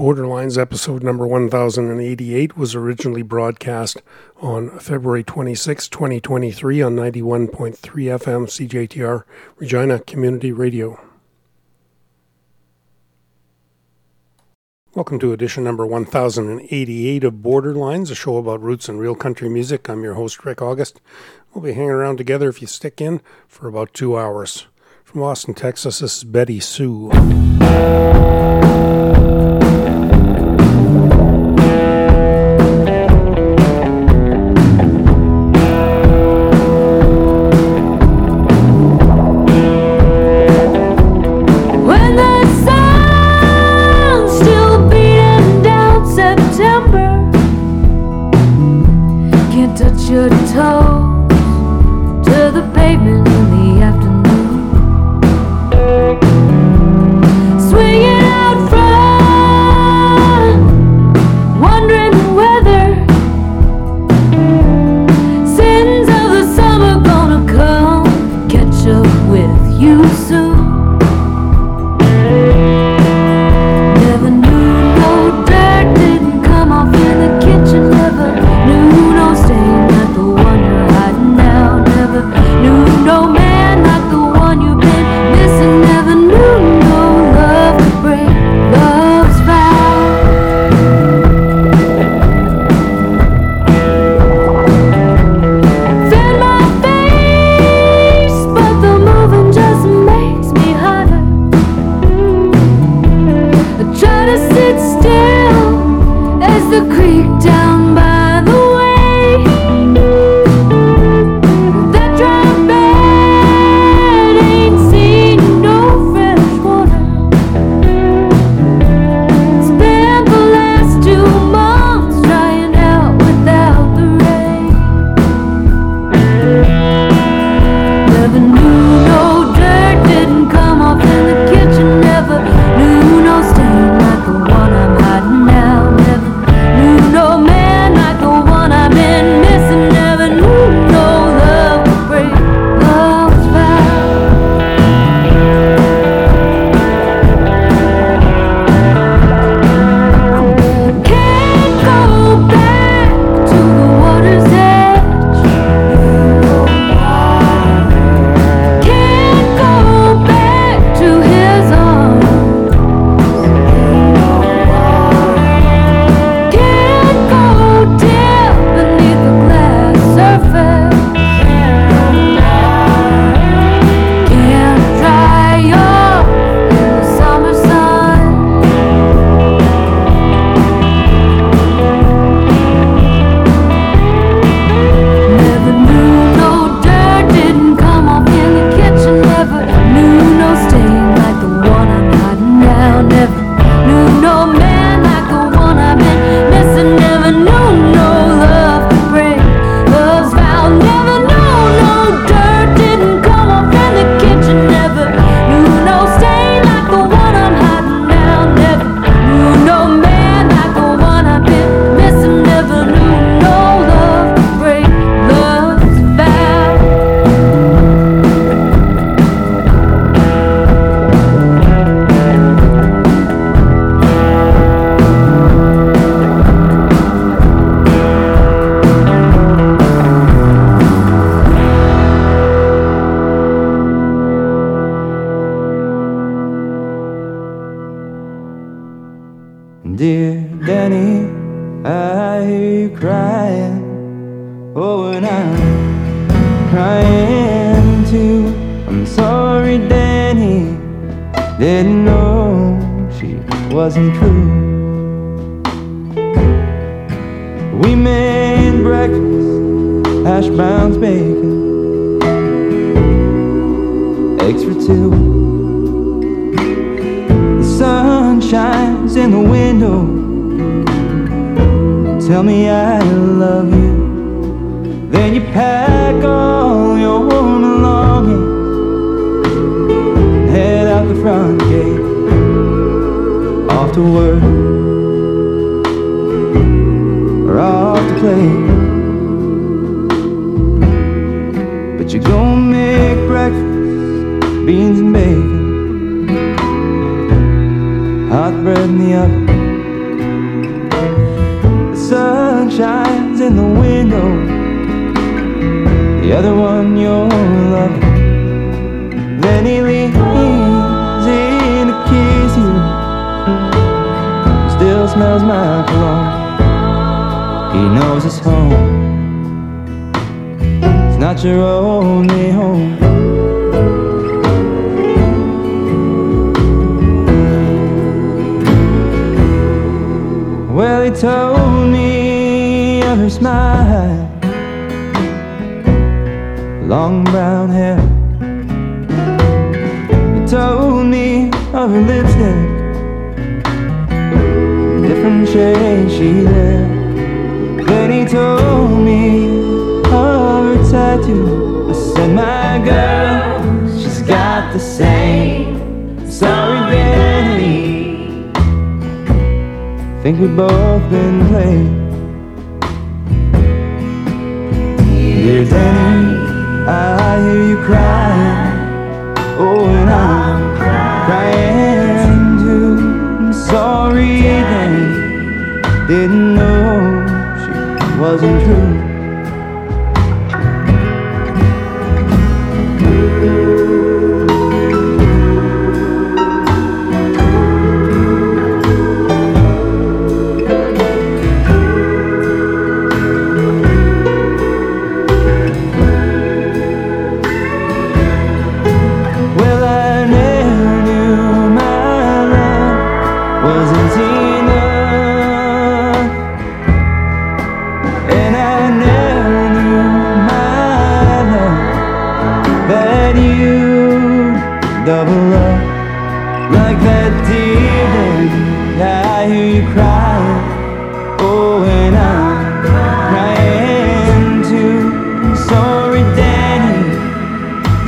Borderlines episode number 1088 was originally broadcast on February 26, 2023 on 91.3 FM CJTR Regina Community Radio. Welcome to edition number 1088 of Borderlines, a show about roots and real country music. I'm your host, Rick August. We'll be hanging around together if you stick in for about two hours. From Austin, Texas, this is Betty Soo.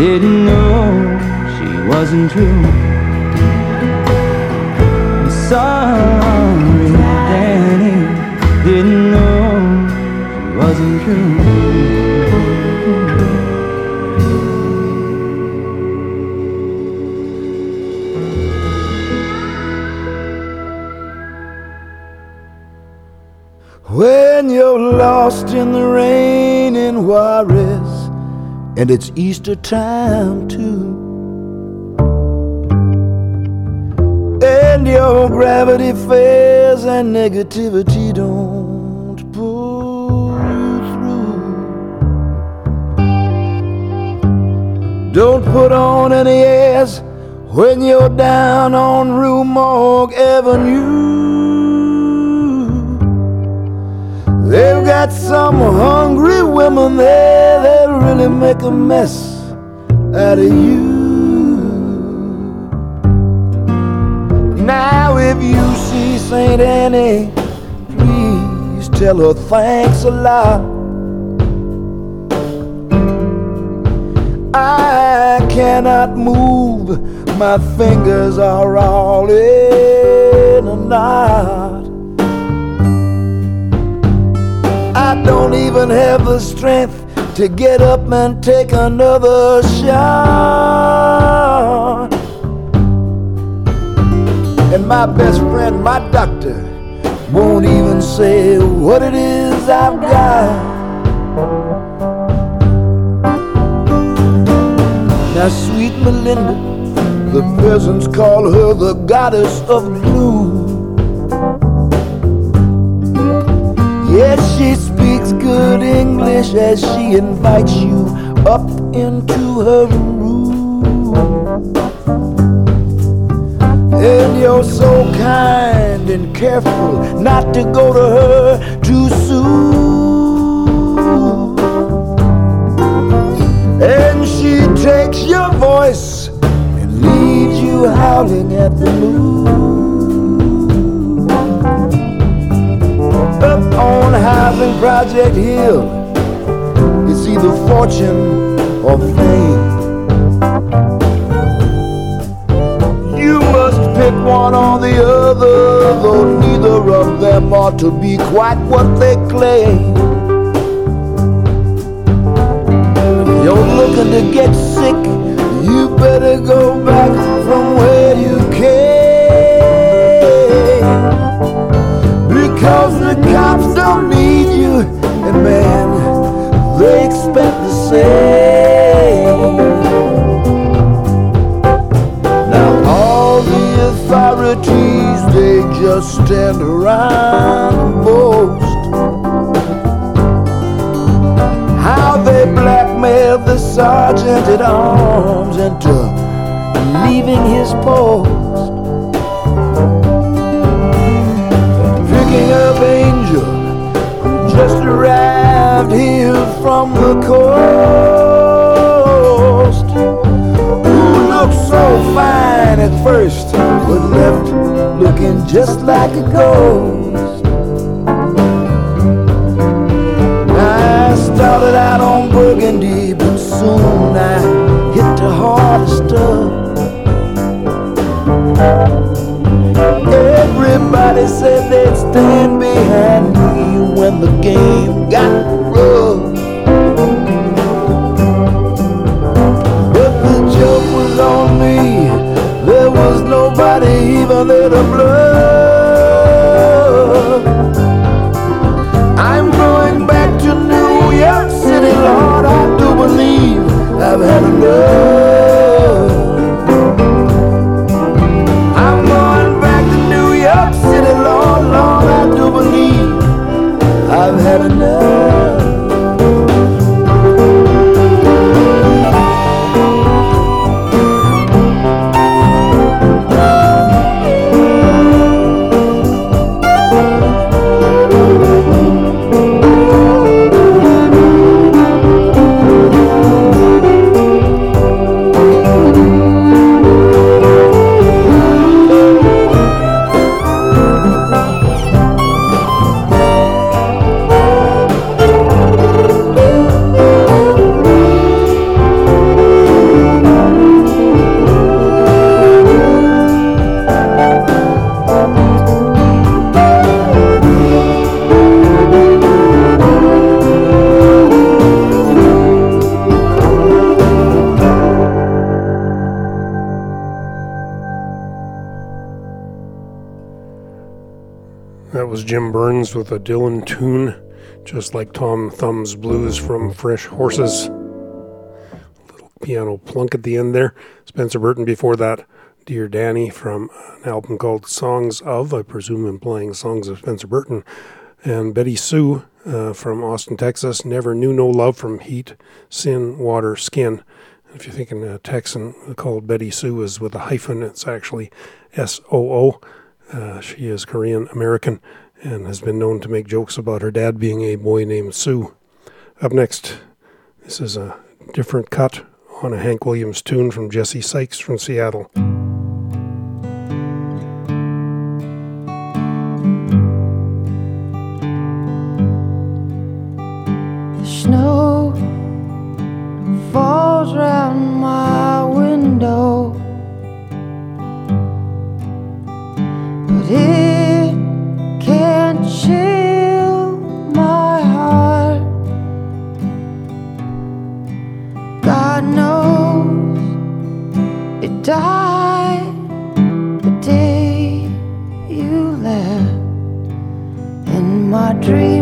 Didn't know she wasn't true. Sorry, Danny, didn't know she wasn't true. And it's Easter time too. And your gravity fails and negativity don't pull you through. Don't put on any airs when you're down on Rue Morgue Avenue. They've got some hungry women there really make a mess out of you. Now, if you see St. Annie, please tell her thanks a lot. I cannot move, my fingers are all in a knot. I don't even have the strength to get up and take another shot. And my best friend, my doctor, won't even say what it is I've got. Now, sweet Melinda, the peasants call her the goddess of blue. Yes, she speaks good English as she invites you up into her room. And you're so kind and careful not to go to her too soon. And she takes your voice and leaves you howling at the moon. Up on Housing Project Hill, it's either fortune or fame. You must pick one or the other, though neither of them ought to be quite what they claim. You're looking to get sick, you better go back from where you came. Because the cops don't need you, and man, they expect the same. Now all the authorities, they just stand around and boast. How they blackmailed the sergeant at arms into leaving his post. Arrived here from the coast. Who looked so fine at first, but left looking just like a ghost. I started out on Burgundy, but soon I Everybody said they'd stand behind me when the game got rough. But the joke was on me. There was nobody even there to bluff. I'm going back to New York City, Lord. I do believe I've had enough. Had enough. With a Dylan tune, just like Tom Thumb's Blues from Fresh Horses. A Little piano plunk at the end there. Spencer Burton before that. Dear Danny from an album called Songs of, I presume implying Songs of Spencer Burton. And Betty Soo uh, from Austin, Texas. Never Knew No Love from Heat, Sin, Water, Skin. If you're thinking a Texan called Betty Sue is with a hyphen, it's actually S O O. Uh, she is Korean American and has been known to make jokes about her dad being a boy named Sue. Up next, this is a different cut on a Hank Williams tune from Jesse Sykes from Seattle. The snow falls round died the day you left. In my dream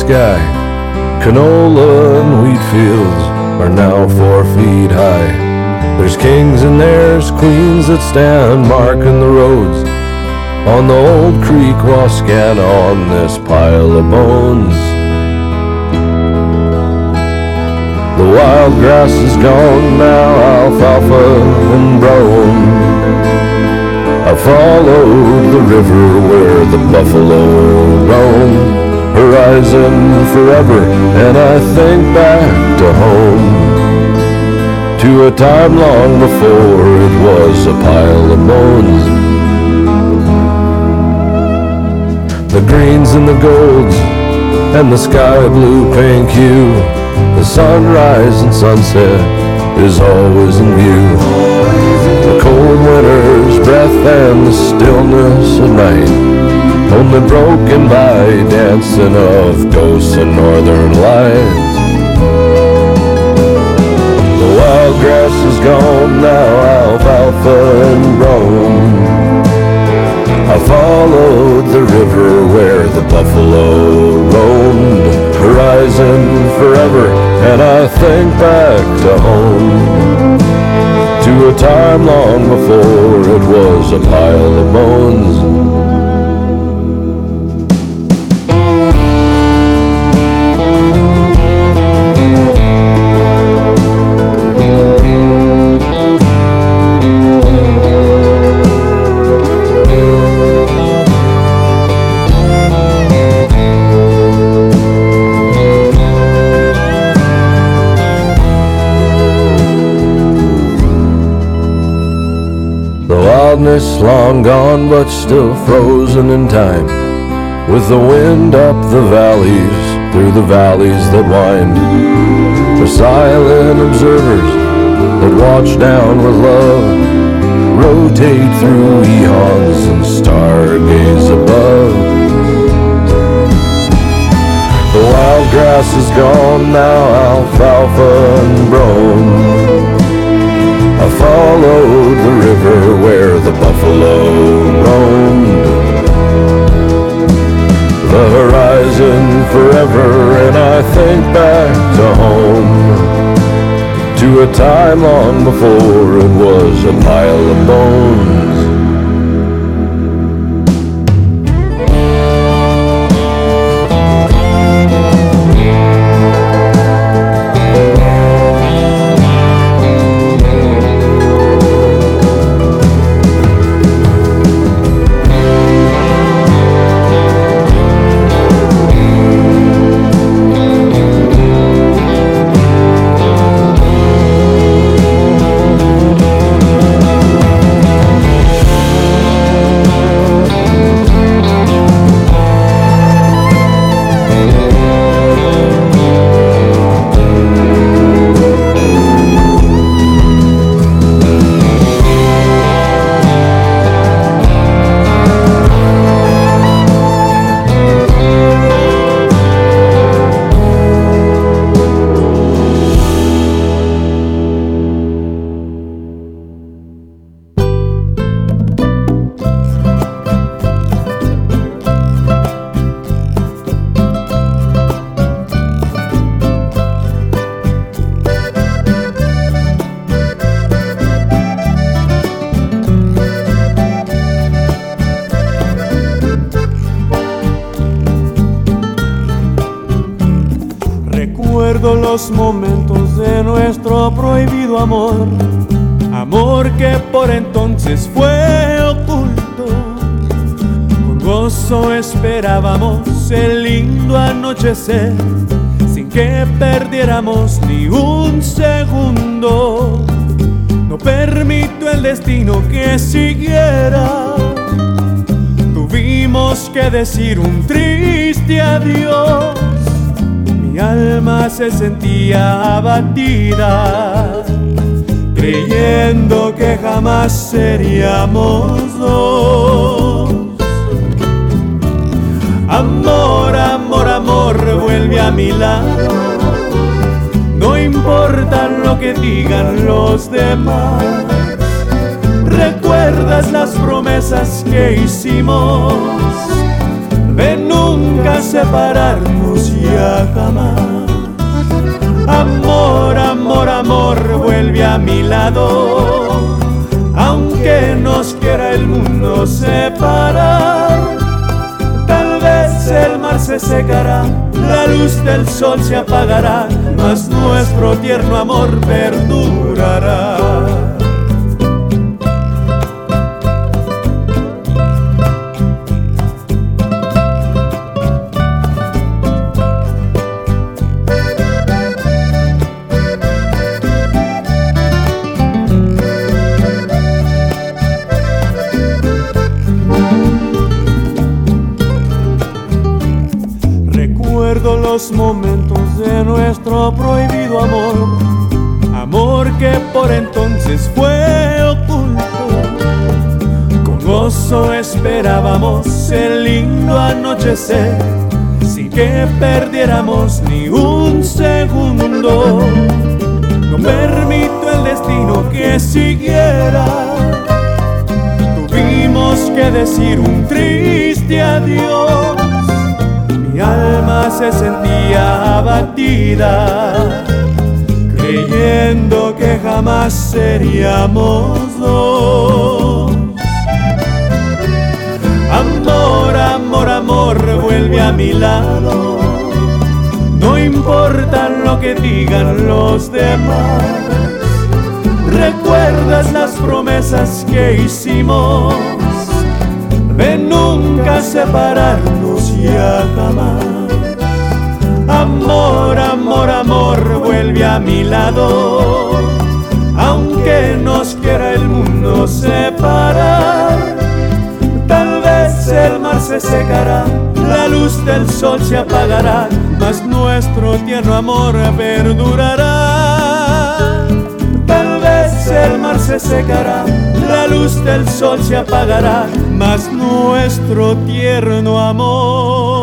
sky. Think back to home, to a time long before it was a pile of bones. The greens and the golds, and the sky blue pink hue, the sunrise and sunset is always in view. The cold winter's breath and the stillness of night Only broken by dancing of ghosts and northern lights. The wild grass is gone now, alfalfa and brome I followed the river where the buffalo roamed Horizon forever, and I think back to home. To a time long before it was a pile of bones. Long gone, but still frozen in time. With the wind up the valleys, through the valleys that wind. The silent observers that watch down with love rotate through eons and stargaze above. The wild grass is gone now, alfalfa and brome. I followed the river where the buffalo roamed. The horizon forever, and I think back to home. To a time long before it was a pile of bones. Sin que perdiéramos ni un segundo. No permito el destino que siguiera. Tuvimos que decir un triste adiós mi alma se sentía abatida, creyendo que jamás seríamos dos. Amor, amor, amor, vuelve a mi lado. No importa lo que digan los demás. ¿Recuerdas las promesas que hicimos? de nunca separarnos ya jamás. Amor, amor, amor, vuelve a mi lado, aunque nos quiera el mundo separar. El mar se secará, la luz del sol se apagará, mas nuestro tierno amor perdurará. El lindo anochecer, sin que perdiéramos ni un segundo. No permito el destino que siguiera. Tuvimos que decir un triste adiós mi alma se sentía abatida, creyendo que jamás seríamos dos. Amor, amor, vuelve a mi lado. No importa lo que digan los demás. ¿Recuerdas las promesas que hicimos? de nunca separarnos ya jamás. Amor, amor, amor, vuelve a mi lado, aunque nos quiera el mundo separar. Se secará, la luz del sol se apagará, mas nuestro tierno amor perdurará. Tal vez el mar se secará, la luz del sol se apagará, mas nuestro tierno amor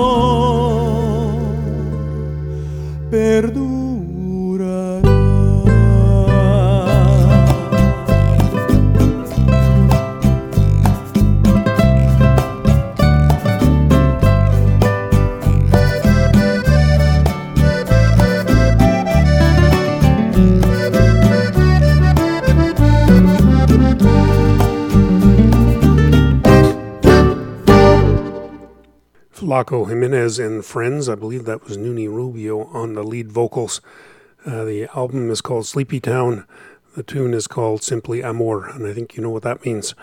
Flaco Jimenez and Friends. I believe that was Nuni Rubio on the lead vocals. Uh, the album is called Sleepytown. The tune is called simply Amor, and I think you know what that means.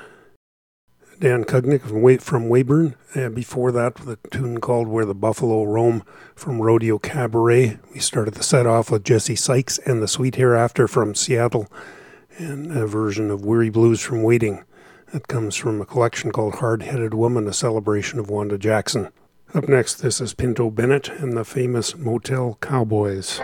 Dan Cugnet from, Way- from Weyburn. Uh, before that, the tune called Where the Buffalo Roam from Rodeo Cabaret. We started the set off with Jesse Sykes and the Sweet Hereafter from Seattle, and a version of Weary Blues from Waiting. That comes from a collection called Hard Headed Woman, a celebration of Wanda Jackson. Up next, this is Pinto Bennett and the famous Motel Cowboys.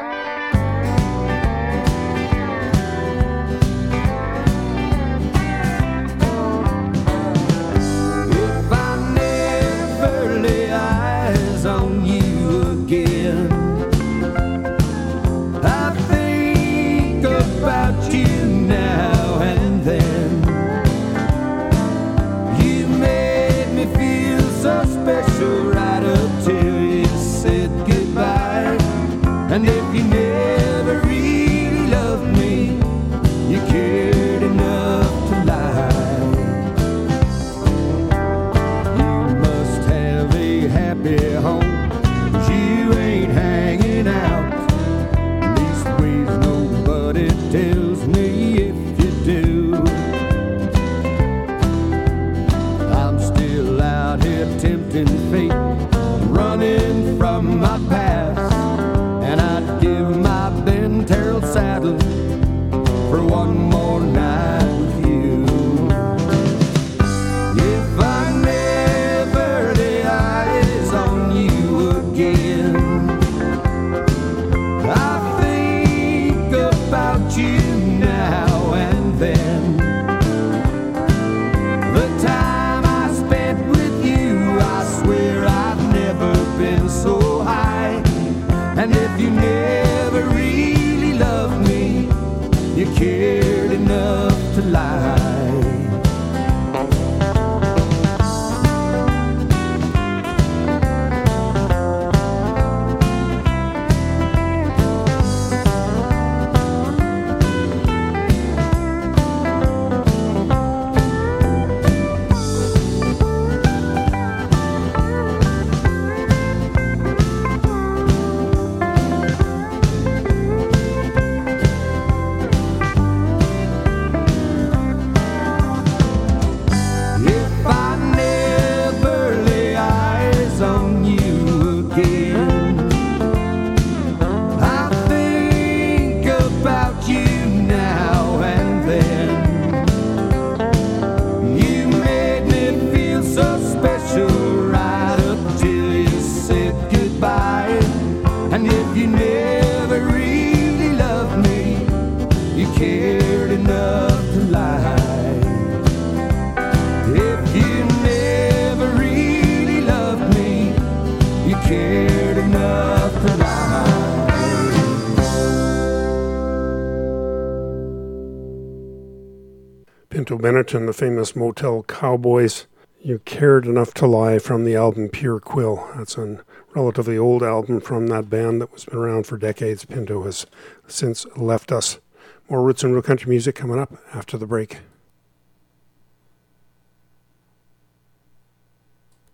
And the famous Motel Cowboys. You Cared Enough to Lie from the album Pure Quill. That's a relatively old album from that band that was been around for decades. Pinto has since left us. More roots and real country music coming up after the break.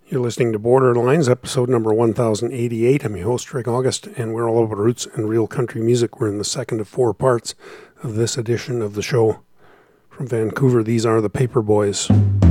You're listening to Borderlines, episode number 1088. I'm your host, Rick August, and we're all about roots and real country music. We're in the second of four parts of this edition of the show from Vancouver. These are the Paperboys.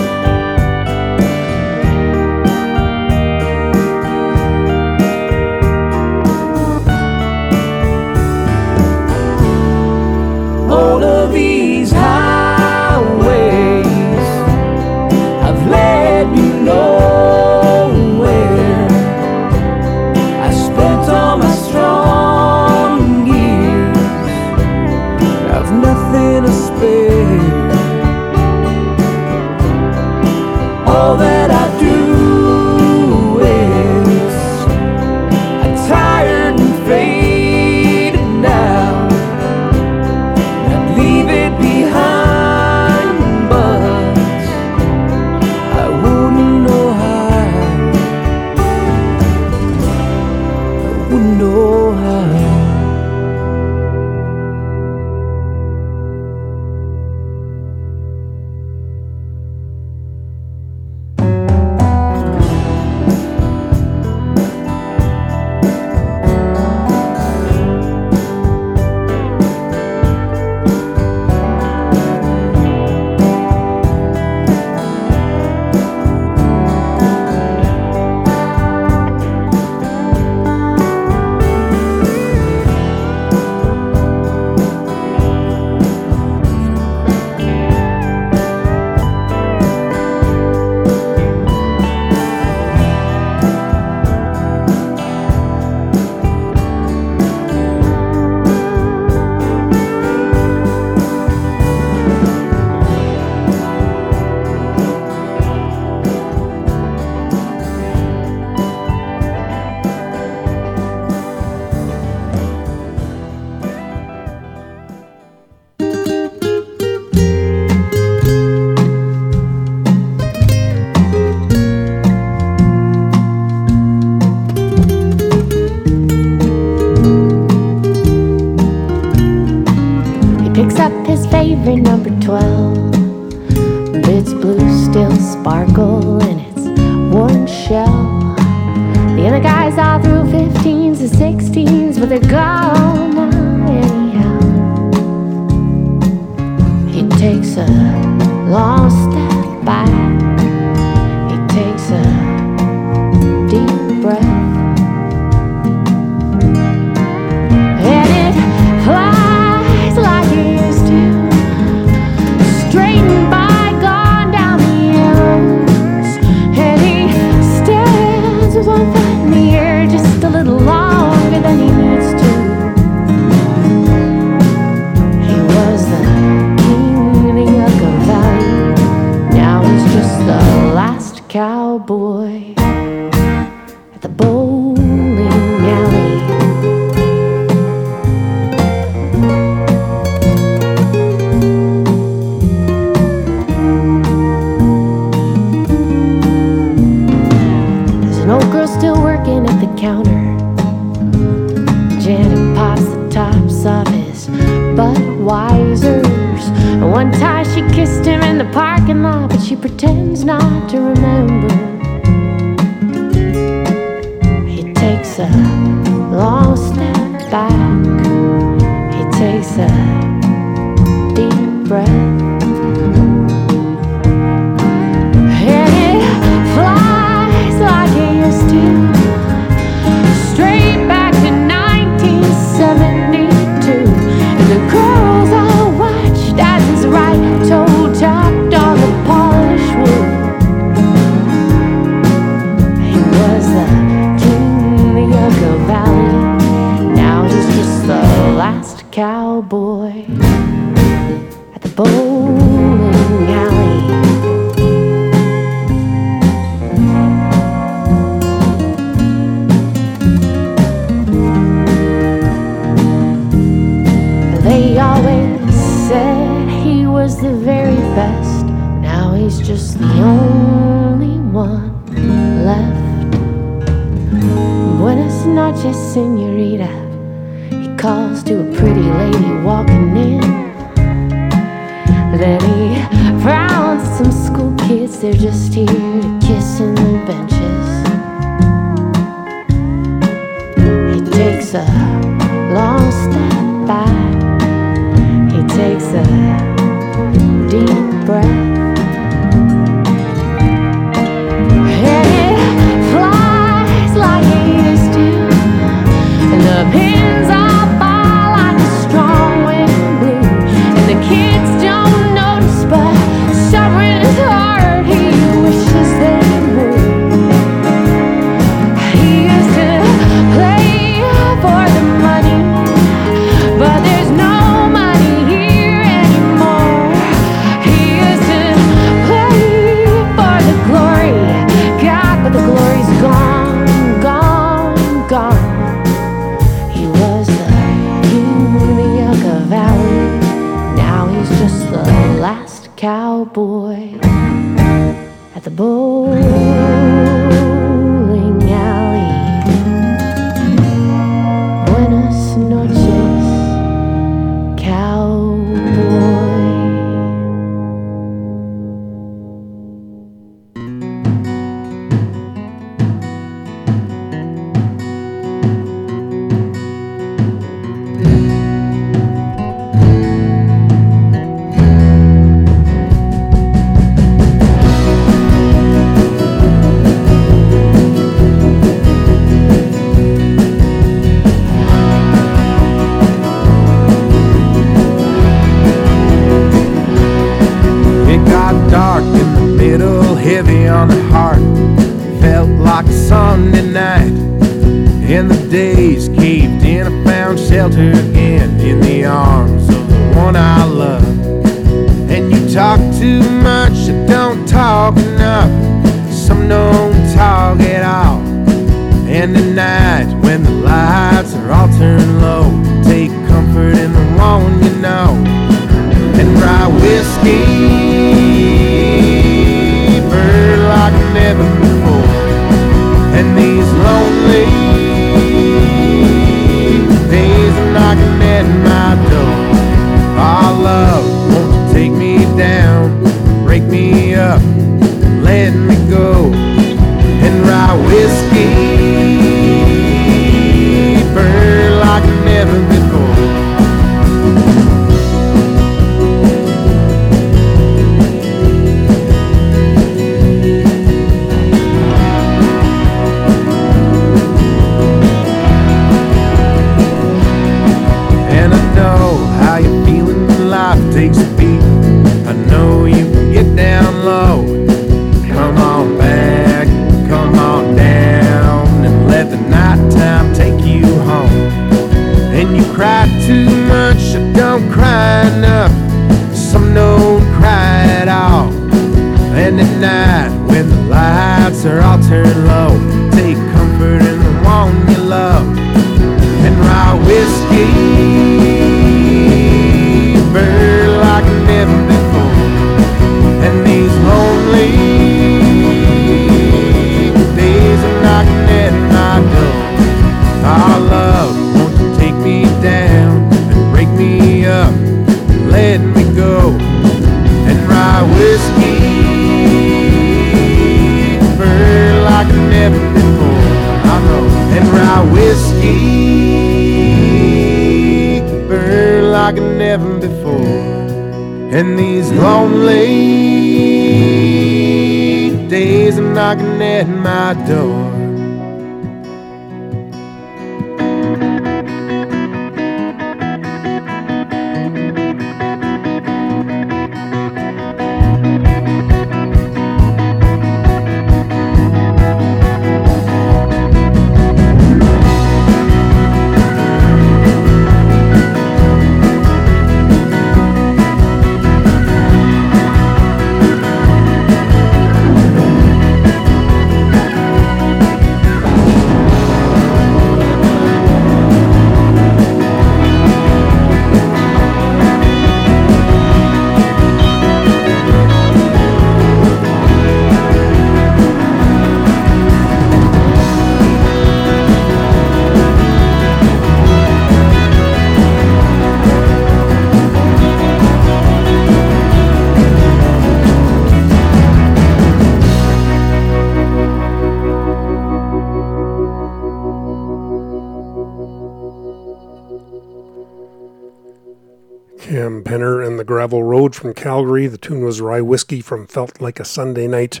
Calgary. The tune was Rye Whiskey from Felt Like a Sunday Night.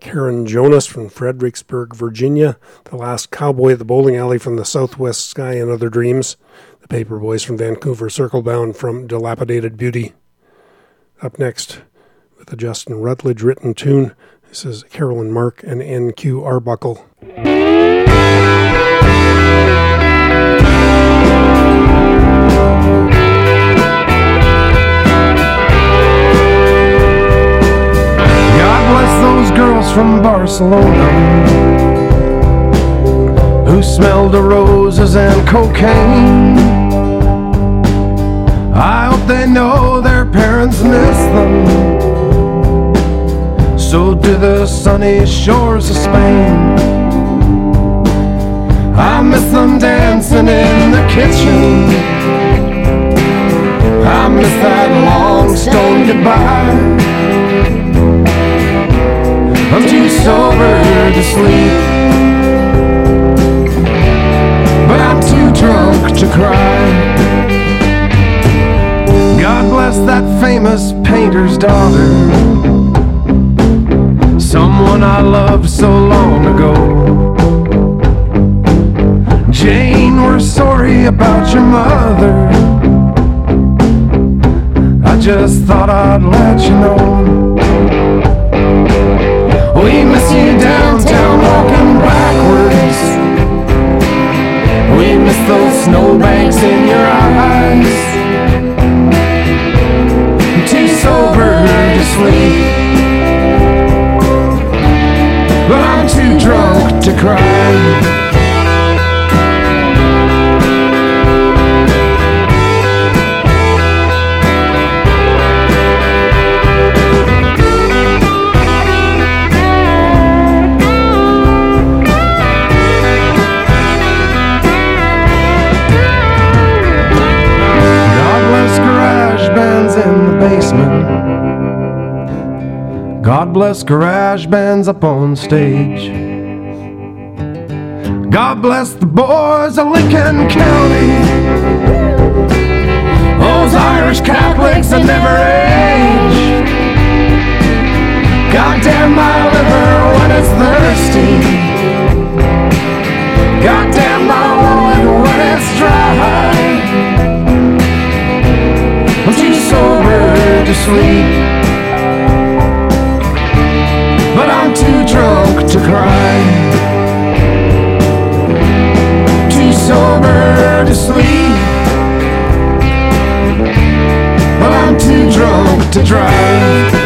Karen Jonas from Fredericksburg, Virginia. The Last Cowboy at the Bowling Alley from the Southwest Sky and Other Dreams. The Paperboys from Vancouver, Circle Bound from Dilapidated Beauty. Up next, with a Justin Rutledge written tune, this is Carolyn Mark and N.Q. Arbuckle. Those girls from Barcelona who smelled the roses and cocaine. I hope they know their parents miss them. So do the sunny shores of Spain. I miss them dancing in the kitchen. I miss that long stone goodbye. I'm too sober to sleep, but I'm too drunk to cry. God bless that famous painter's daughter, someone I loved so long ago. Jane, we're sorry about your mother. I just thought I'd let you know. We miss you downtown walking backwards. We miss those snowbanks in your eyes. Too sober to sleep, but I'm too drunk to cry. Bless garage bands up on stage. God bless the boys of Lincoln County. Those Irish Catholics that never age. Goddamn my liver when it's thirsty. Goddamn my wallet when it's dry. I'm too sober to sleep. But I'm too drunk to cry. Too sober to sleep. But I'm too drunk to drive.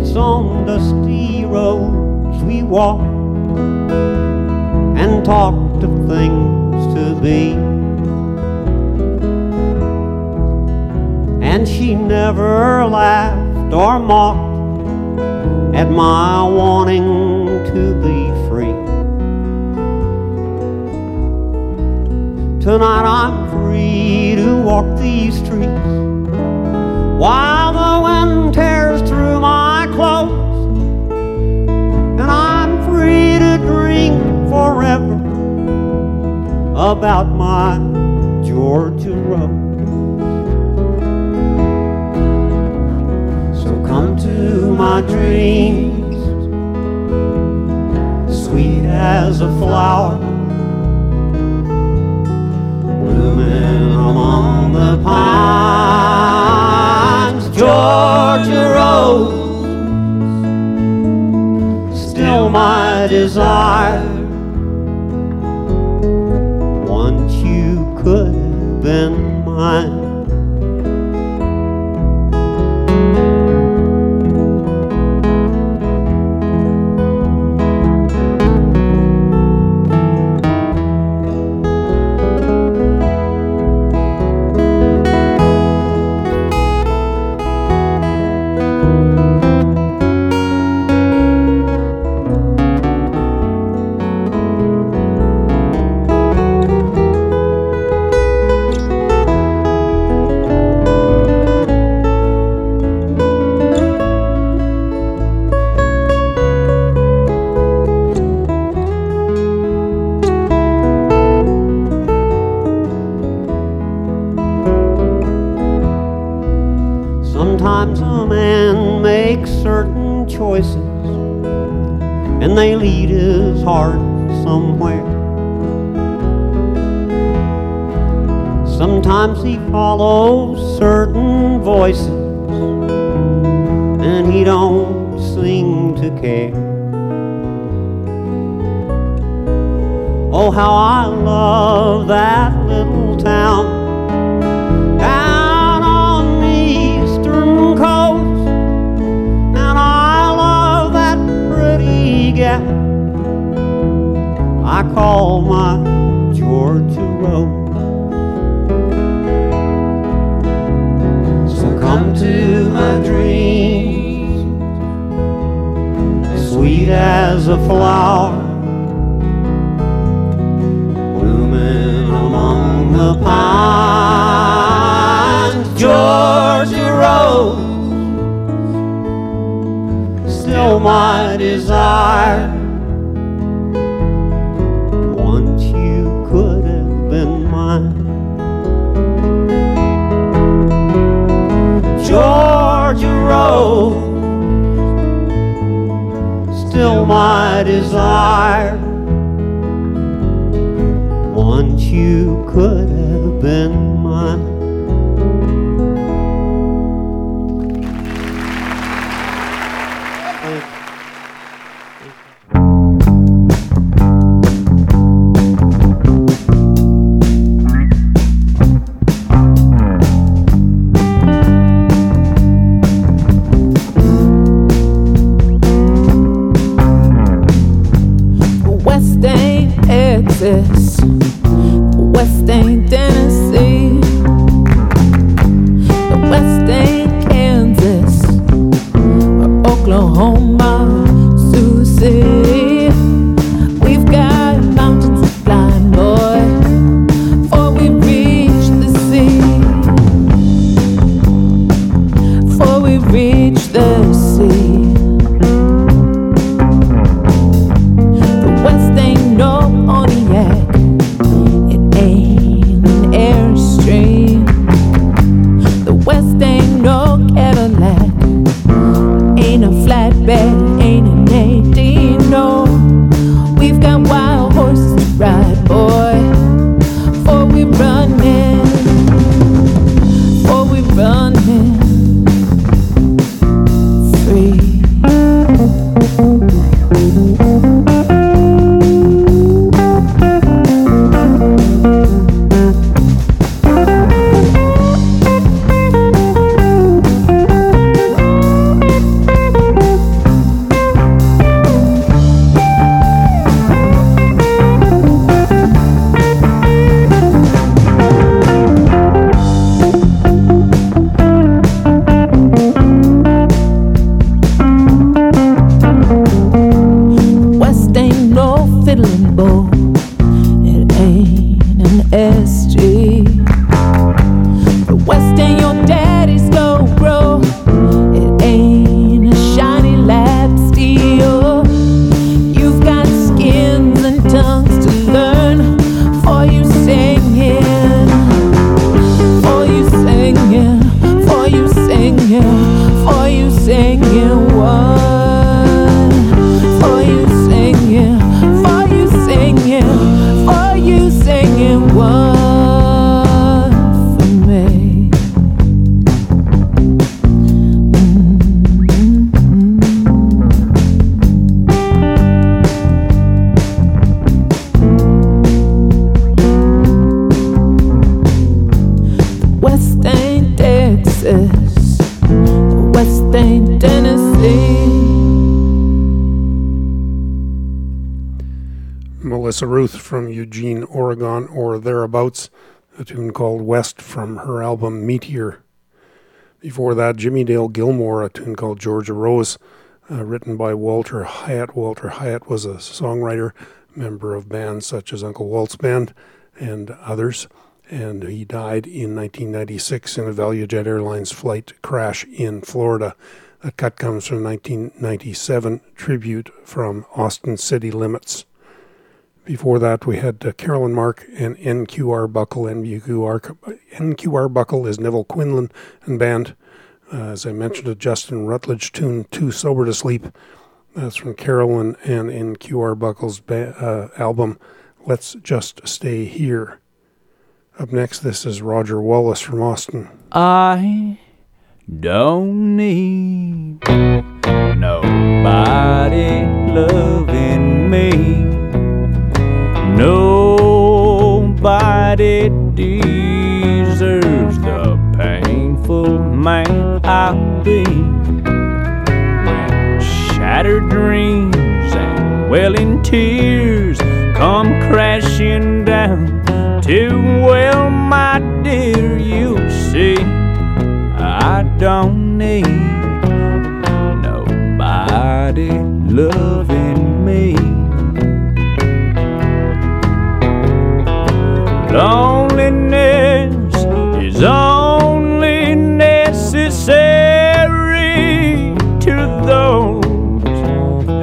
It's on dusty roads we walk and talk of things to be. And she never laughed or mocked at my wanting to be free. Tonight I'm free to walk these streets while the wind tears through my forever about my Georgia Rose. So come to my dreams, sweet as a flower, blooming among the pines, Georgia rose, still my desire. Thereabouts, a tune called West from her album Meteor. Before that, Jimmie Dale Gilmore, a tune called Georgia Rose, uh, written by Walter Hyatt. Walter Hyatt was a songwriter, member of bands such as Uncle Walt's Band and others, and he died in 1996 in a ValueJet Airlines flight crash in Florida. That cut comes from 1997 tribute from Austin City Limits. Before that, we had uh, Carolyn Mark and NQ Arbuckle. NQR, NQ Arbuckle is Neville Quinlan and band. Uh, as I mentioned, a Justin Rutledge tune, Too Sober to Sleep. That's from Carolyn and NQ Arbuckle's ba- uh, album, Let's Just Stay Here. Up next, this is Roger Wallace from Austin. I don't need nobody loving me. Nobody deserves the painful man I've been. When shattered dreams and welling tears come crashing down too well, my dear, you see, I don't need nobody loving Loneliness is only necessary to those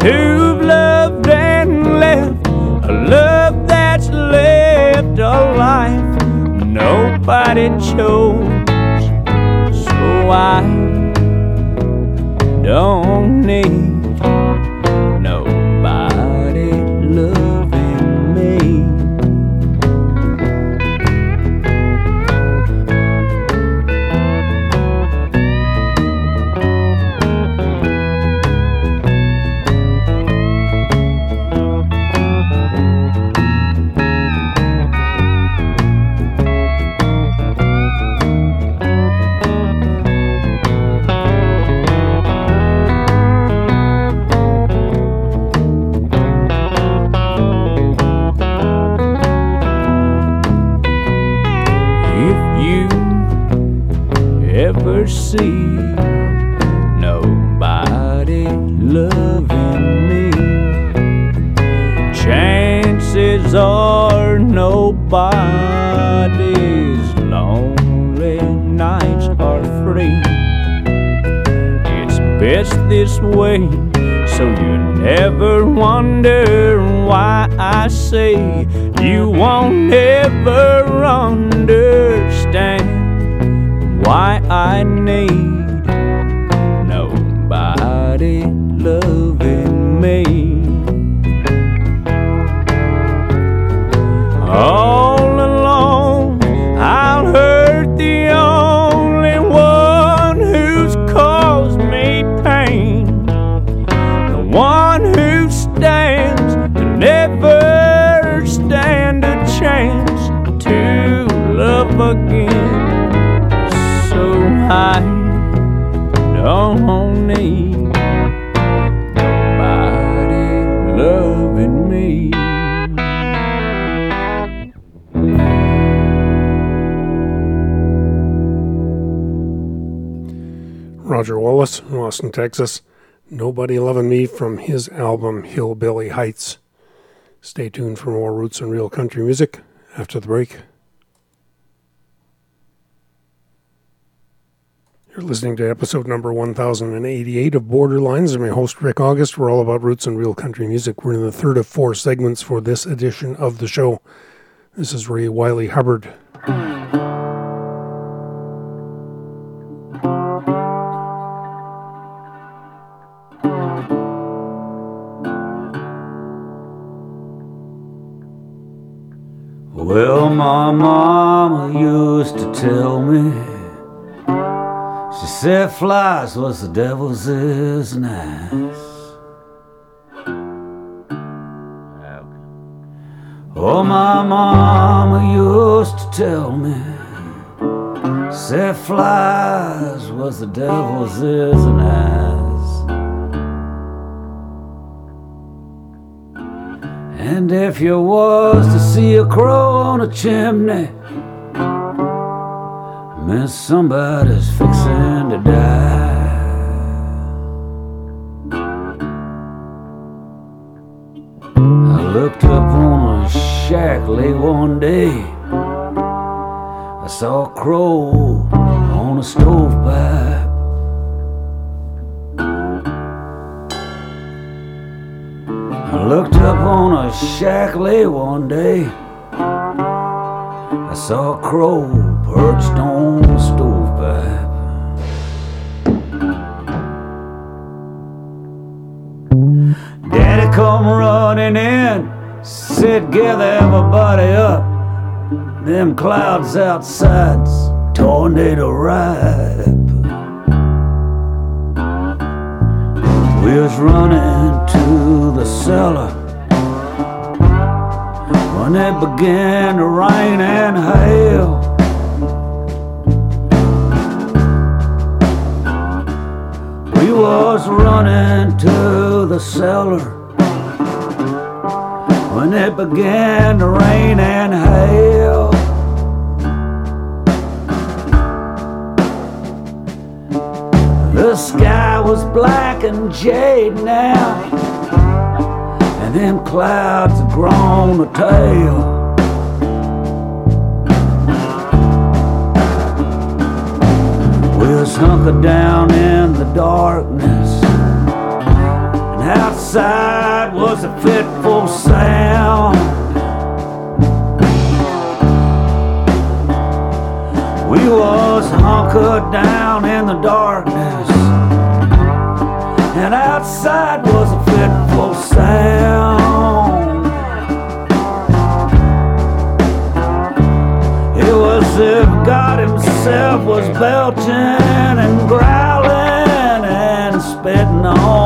who've loved and left a love that's lived a life nobody chose. So I don't need see nobody loving me, chances are nobody's lonely nights are free. It's best this way, so you never wonder why I say you won't ever understand why I need Austin, Texas. Nobody Loving Me from his album Hillbilly Heights. Stay tuned for more roots and real country music after the break. You're listening to episode number 1088 of Borderlines. I'm your host, Rick August. We're all about roots and real country music. We're in the third of four segments for this edition of the show. This is Ray Wylie Hubbard. My mama used to tell me. She said flies was the devil's is. Oh, my mama used to tell me. Said flies was the devil's is nice. And if you was to see a crow on a chimney, meant somebody's fixing to die. I looked up on a shack late one day. I saw a crow one day. I saw a crow perched on a stovepipe. Daddy come running in, said, gather everybody up. Them clouds outside's tornado ripe. We was running to the cellar when it began to rain and hail. We was running to the cellar when it began to rain and hail. The sky was black and jade now, them clouds have grown a tail. We was hunkered down in the darkness, and outside was a fitful sound. We was hunkered down in the darkness, and outside was a fitful sound. Himself was belching and growling and spitting on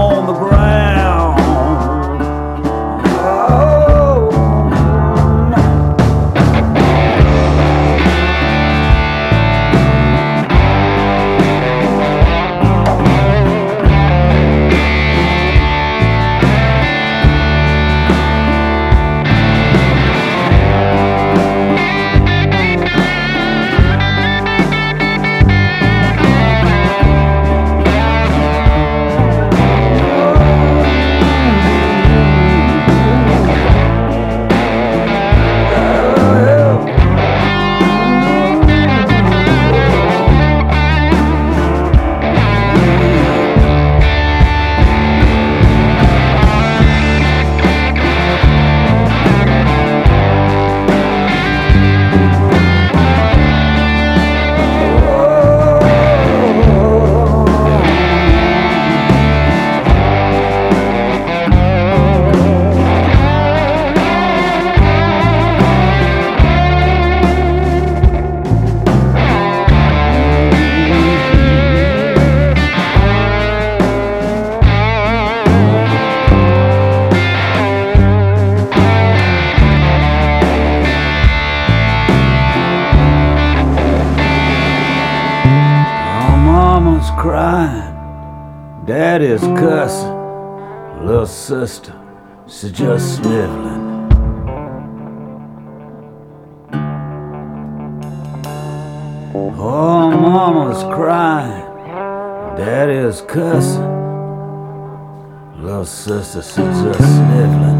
little sister, she's just sniveling.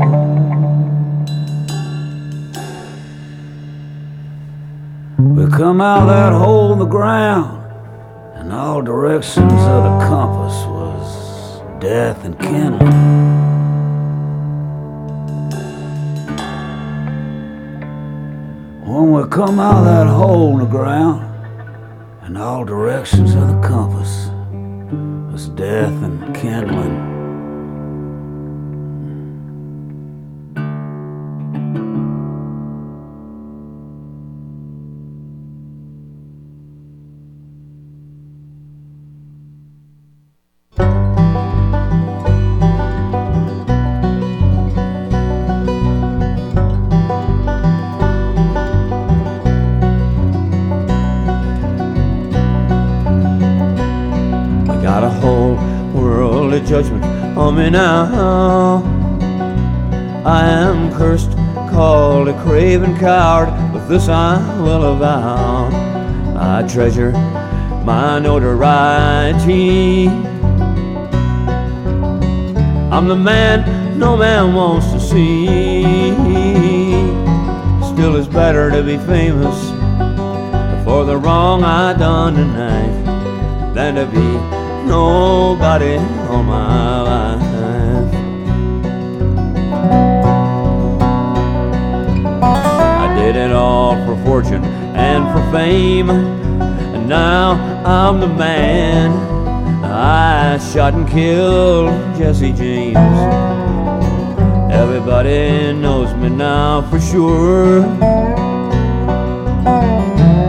We come out that hole in the ground, and all directions of the compass was death and kindling. When we come out that hole in the ground, and all directions of the compass was death and kindling. Now. I am cursed, called a craven coward, but this I will avow. I treasure my notoriety. I'm the man no man wants to see. Still, it's better to be famous for the wrong I done tonight than to be nobody all my life. All for fortune and for fame, and now I'm the man. I shot and killed Jesse James. Everybody knows me now for sure.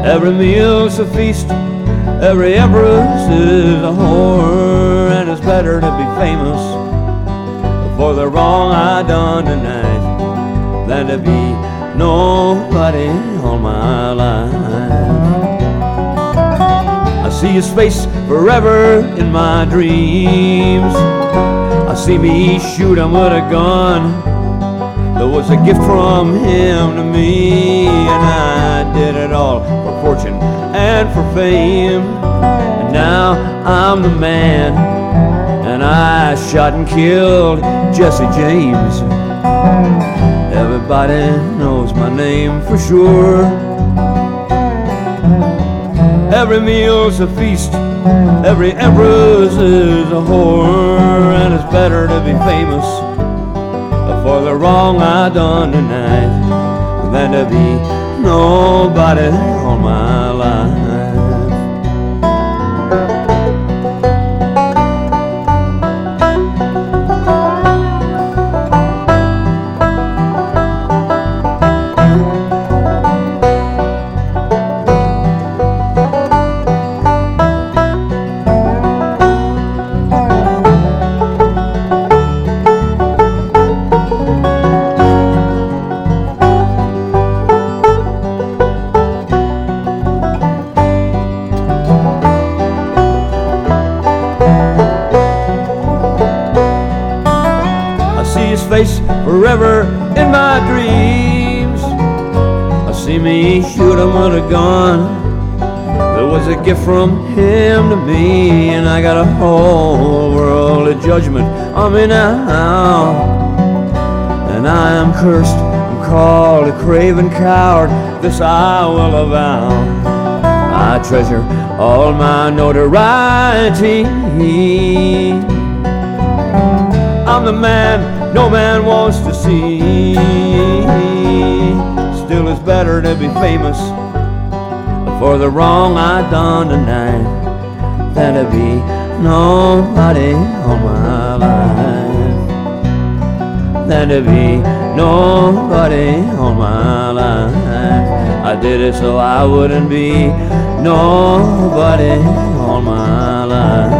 Every meal's a feast, every empress is a whore, and it's better to be famous for the wrong I done tonight than to be nobody all my life. I see his face forever in my dreams. I see me shoot him with a gun. There was a gift from him to me, and I did it all for fortune and for fame. And now I'm the man, and I shot and killed Jesse James. Everybody knows my name for sure. Every meal's a feast, every empress is a whore, and it's better to be famous for the wrong I done tonight than to be nobody all my Gift from him to me, and I got a whole world of judgment on me now. And I am cursed, I'm called a craven coward. This I will avow. I treasure all my notoriety. I'm the man no man wants to see. Still, it's better to be famous for the wrong I done tonight than to be nobody all my life. Than to be nobody all my life. I did it so I wouldn't be nobody all my life.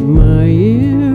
My ears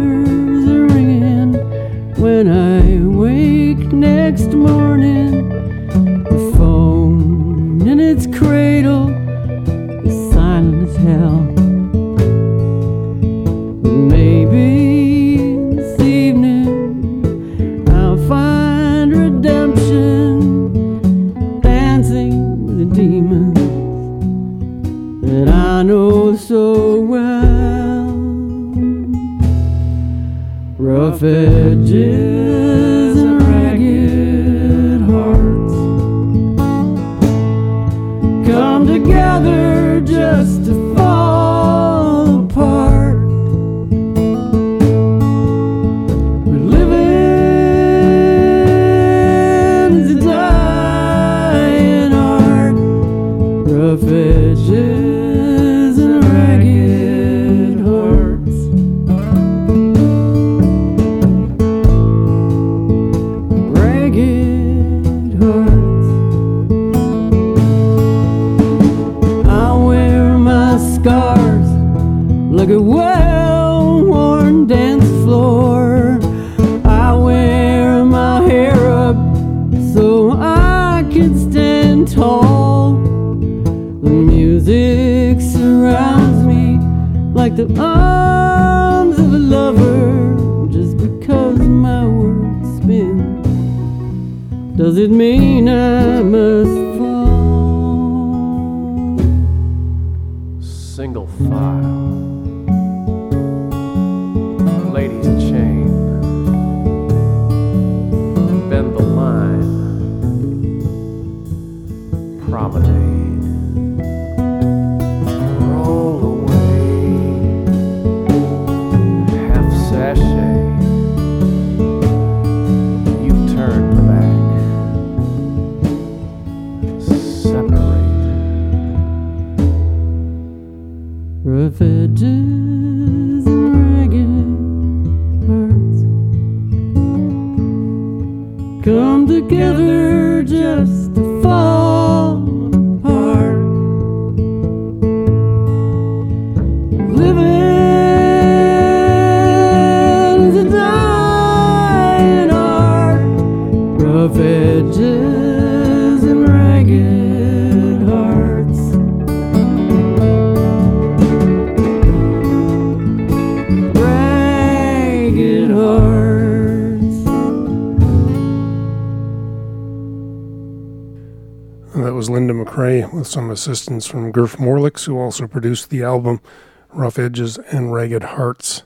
with some assistance from Gurf Morlix, who also produced the album Rough Edges and Ragged Hearts.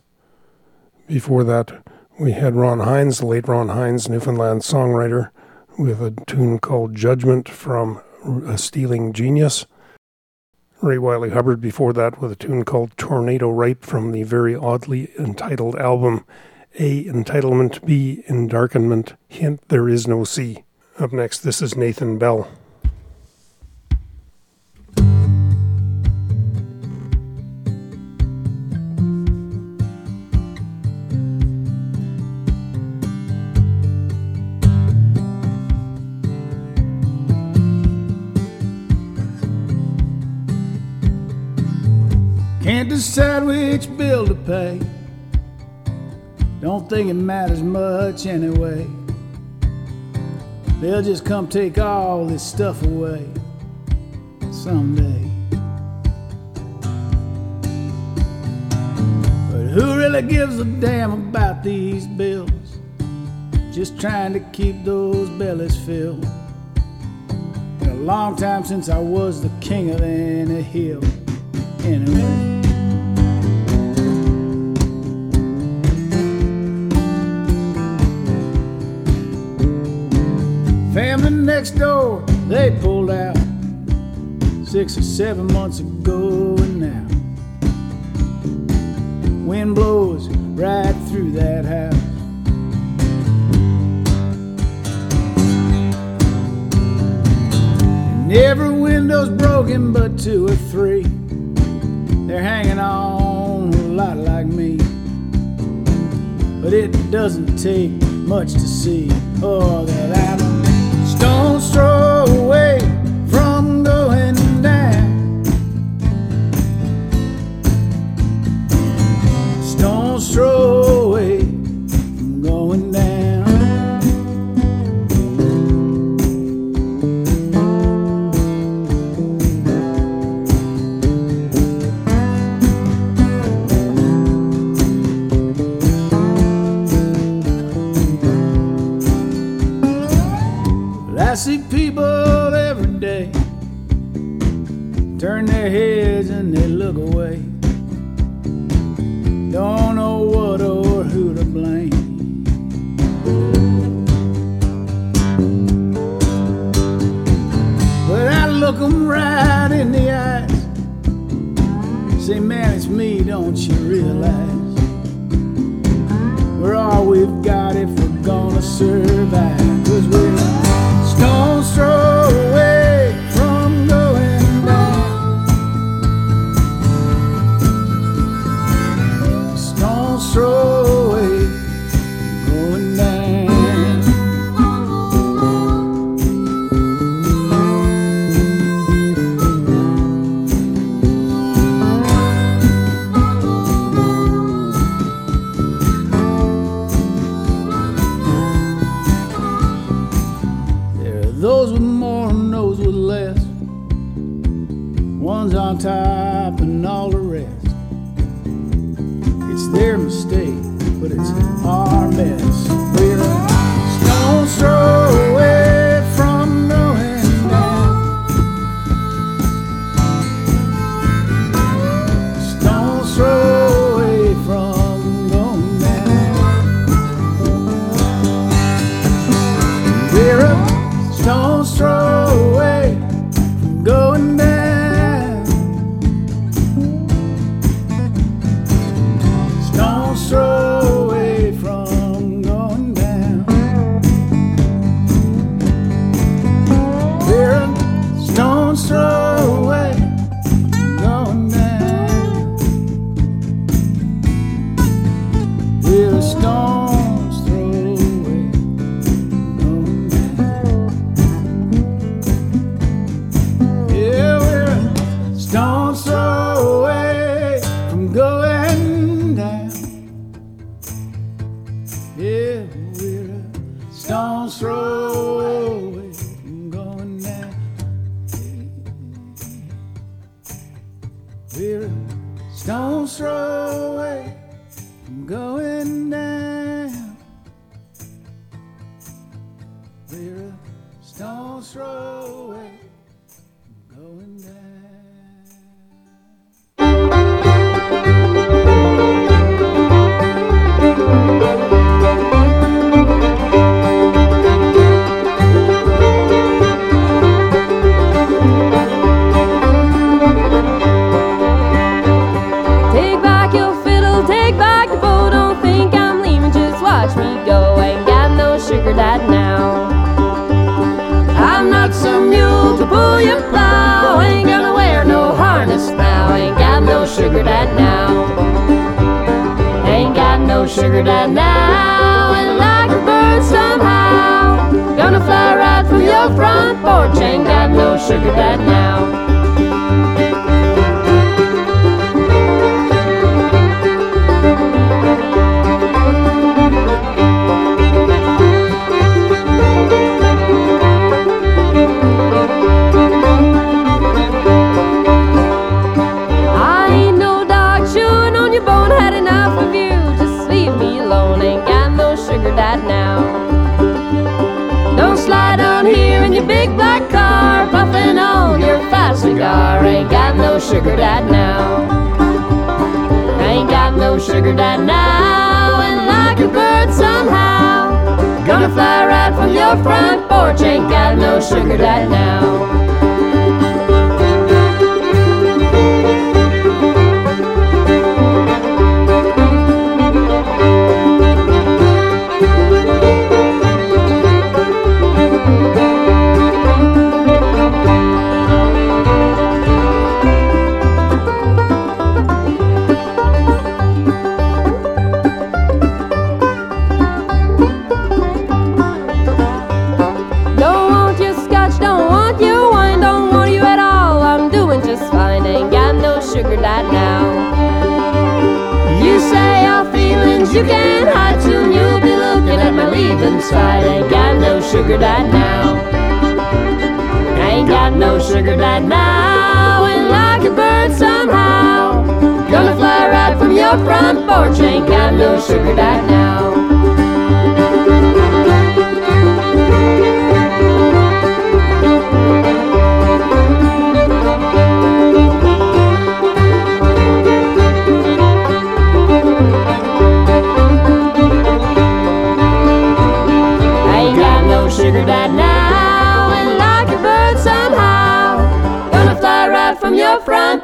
Before that, we had Ron Hynes, the late Ron Hynes, Newfoundland songwriter, with a tune called Judgment from A Stealing Genius. Ray Wylie Hubbard before that with a tune called Tornado Ripe from the very oddly entitled album A Enlightenment, B Endarkenment, Hint There Is No C. Up next, this is Nathan Bell. Can't decide which bill to pay. Don't think it matters much anyway. They'll just come take all this stuff away someday. But who really gives a damn about these bills? Just trying to keep those bellies filled. Been a long time since I was the king of any hill, anyway. next door they pulled out six or seven months ago, and now wind blows right through that house. And every window's broken, but two or three. They're hanging on a lot like me. But it doesn't take much to see. Oh, that i arms away from going down. Stones throw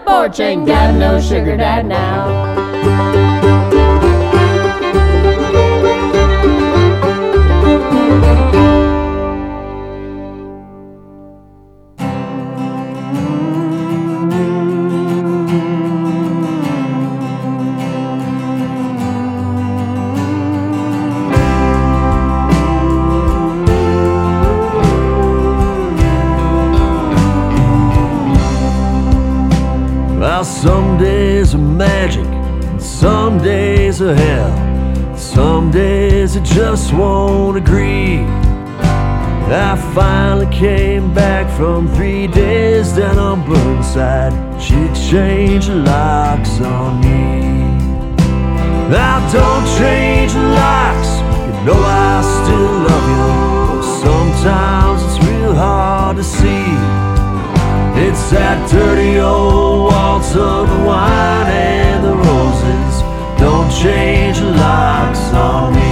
porch, ain't got no sugar dad now. Finally came back from three days down on Burnside. She changed locks on me. Now don't change locks. You know I still love you. But sometimes it's real hard to see. It's that dirty old waltz of the wine and the roses. Don't change locks on me.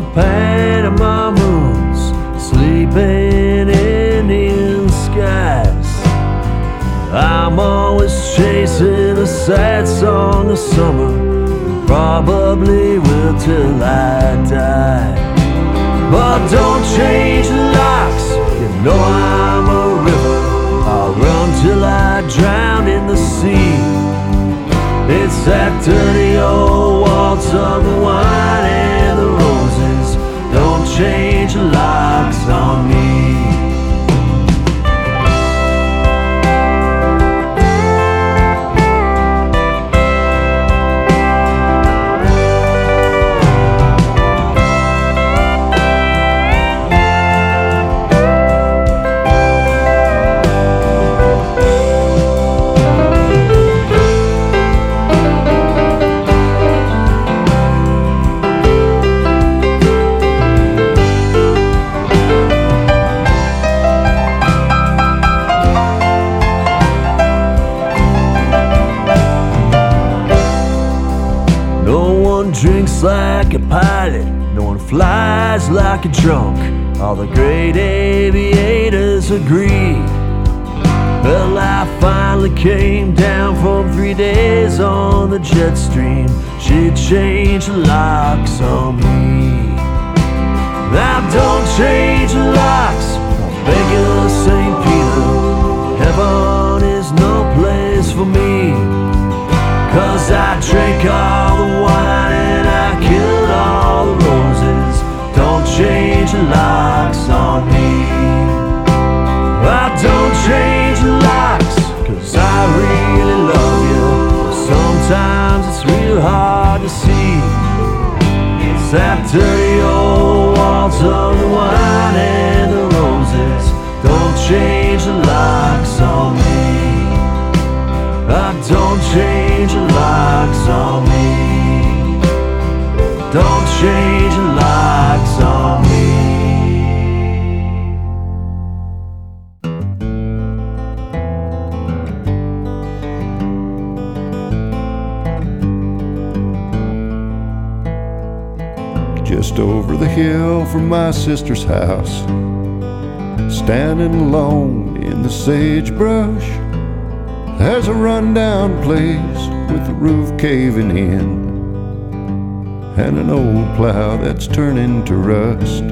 Panama moons, sleeping in Indian skies. I'm always chasing a sad song of summer, probably will till I die. But don't change the locks, you know I'm a river. I'll run till I drown in the sea. It's that dirty old waltz of the wine change locks on me. Like a drunk. All the great aviators agree. Well, I finally came down from three days on the jet stream. She changed the locks on me. Now don't change the locks. Beg you, St. Peter. Heaven is no place for me. Cause I drink all hard to see. It's that dirty old waltz of the wine and the roses. Don't change the locks on me. I don't change the locks on me. Don't change the locks on me. Just over the hill from my sister's house, standing alone in the sagebrush. There's a rundown place with the roof caving in and an old plow that's turning to rust.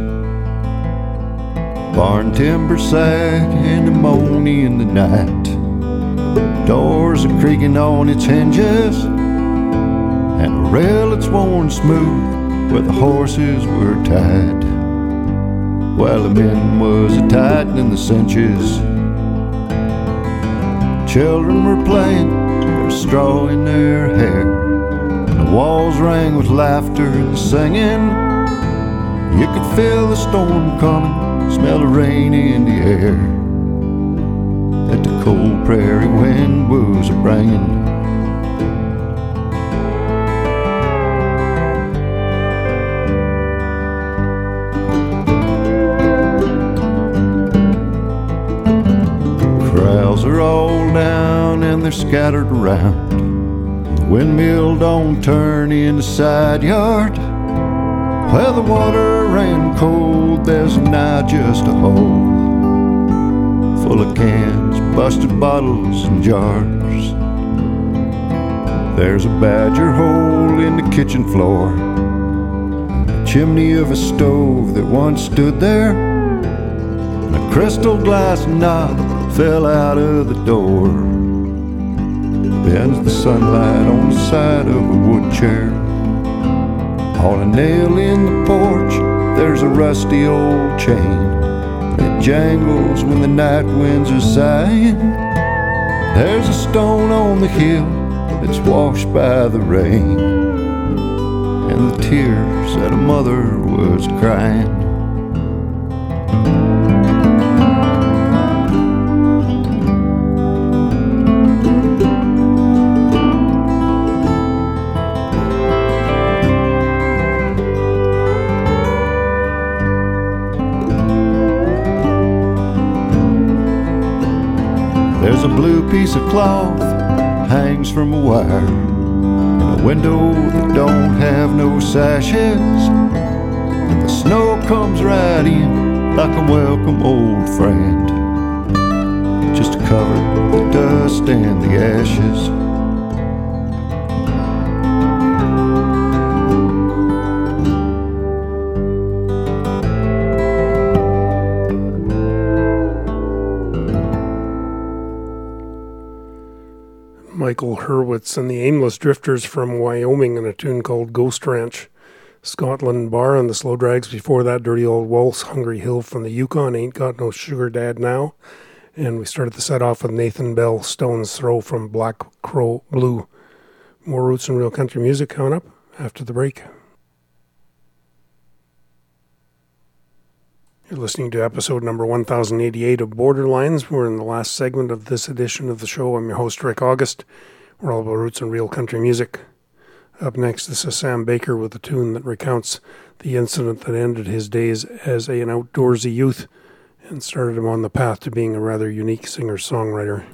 Barn timber sag and ammonia in the night. Doors are creaking on its hinges, and a rail that's worn smooth where the horses were tied. While the men was a tightening the cinches. Children were playing, their straw in their hair. The walls rang with laughter and singing. You could feel the storm coming, smell the rain in the air. That the cold prairie wind was a bringing. Scattered around. The windmill don't turn in the side yard. Where the water ran cold, there's now just a hole full of cans, busted bottles, and jars. There's a badger hole in the kitchen floor, a chimney of a stove that once stood there, and a crystal glass knob fell out of the door. Bends the sunlight on the side of a wood chair. On a nail in the porch, there's a rusty old chain. It jangles when the night winds are sighing. There's a stone on the hill that's washed by the rain. And the tears that a mother was crying. There's a blue piece of cloth hangs from a wire in a window that don't have no sashes. And the snow comes right in like a welcome old friend, just to cover the dust and the ashes. Michael Hurwitz and the Aimless Drifters from Wyoming in a tune called Ghost Ranch. Scotland Barr and the Slow Drags before that, Dirty Old Waltz, Hungry Hill from the Yukon, Ain't Got No Sugar Dad Now. And we started the set off with Nathan Bell, Stone's Throw from Black Crow Blue. More roots and real country music coming up after the break. You're listening to episode number 1088 of Borderlines. We're in the last segment of this edition of the show. I'm your host, Rick August. We're all about roots and real country music. Up next, this is Sam Baker with a tune that recounts the incident that ended his days as an outdoorsy youth and started him on the path to being a rather unique singer songwriter.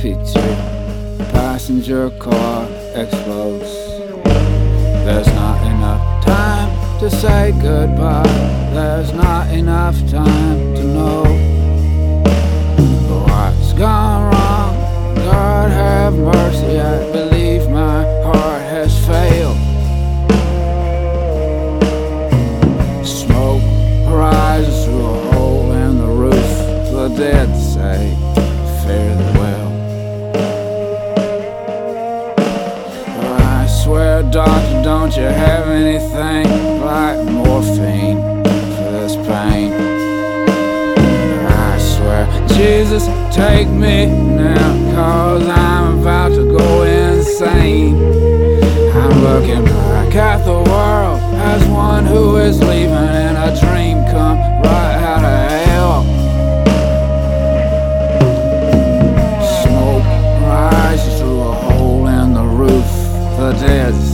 Picchu. Passenger car explodes. There's not enough time to say goodbye. There's not enough time to know what's gone wrong. God have mercy, I believe Don't you have anything like morphine for this pain? I swear, Jesus, take me now, cause I'm about to go insane. I'm looking back at the world as one who is leaving in a dream come right out of hell. Smoke rises through a hole in the roof. The dead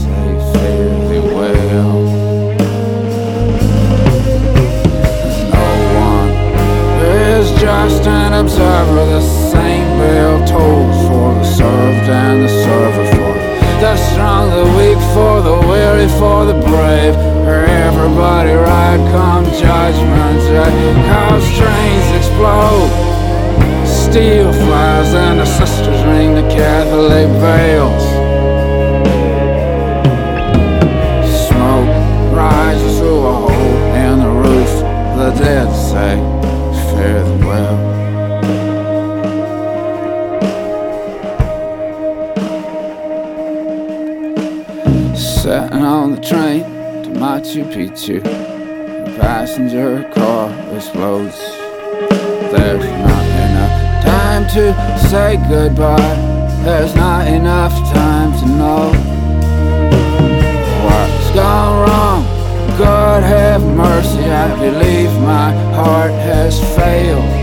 is just an observer. The same bell tolls for the served and the server for the strong, the weak, for the weary, for the brave. For everybody right come judgment day. Cause trains explode, steel flies, and the sisters ring the Catholic bells. Smoke rises through a hole in the roof. The dead say, well. Sitting on the train to Machu Picchu. The passenger car explodes. There's not enough time to say goodbye. There's not enough time to know what's gone wrong. God have mercy, I believe my heart has failed.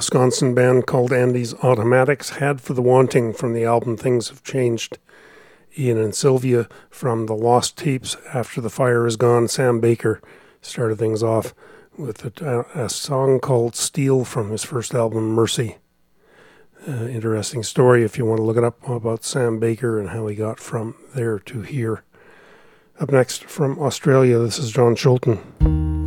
Wisconsin band called Andy's Automatics had for the wanting from the album Things Have Changed. Ian and Sylvia from the Lost Tapes After the Fire Is Gone. Sam Baker started things off with a, a song called Steel from his first album, Mercy. Uh, interesting story if you want to look it up about Sam Baker and how he got from there to here. Up next from Australia, this is John Scholten.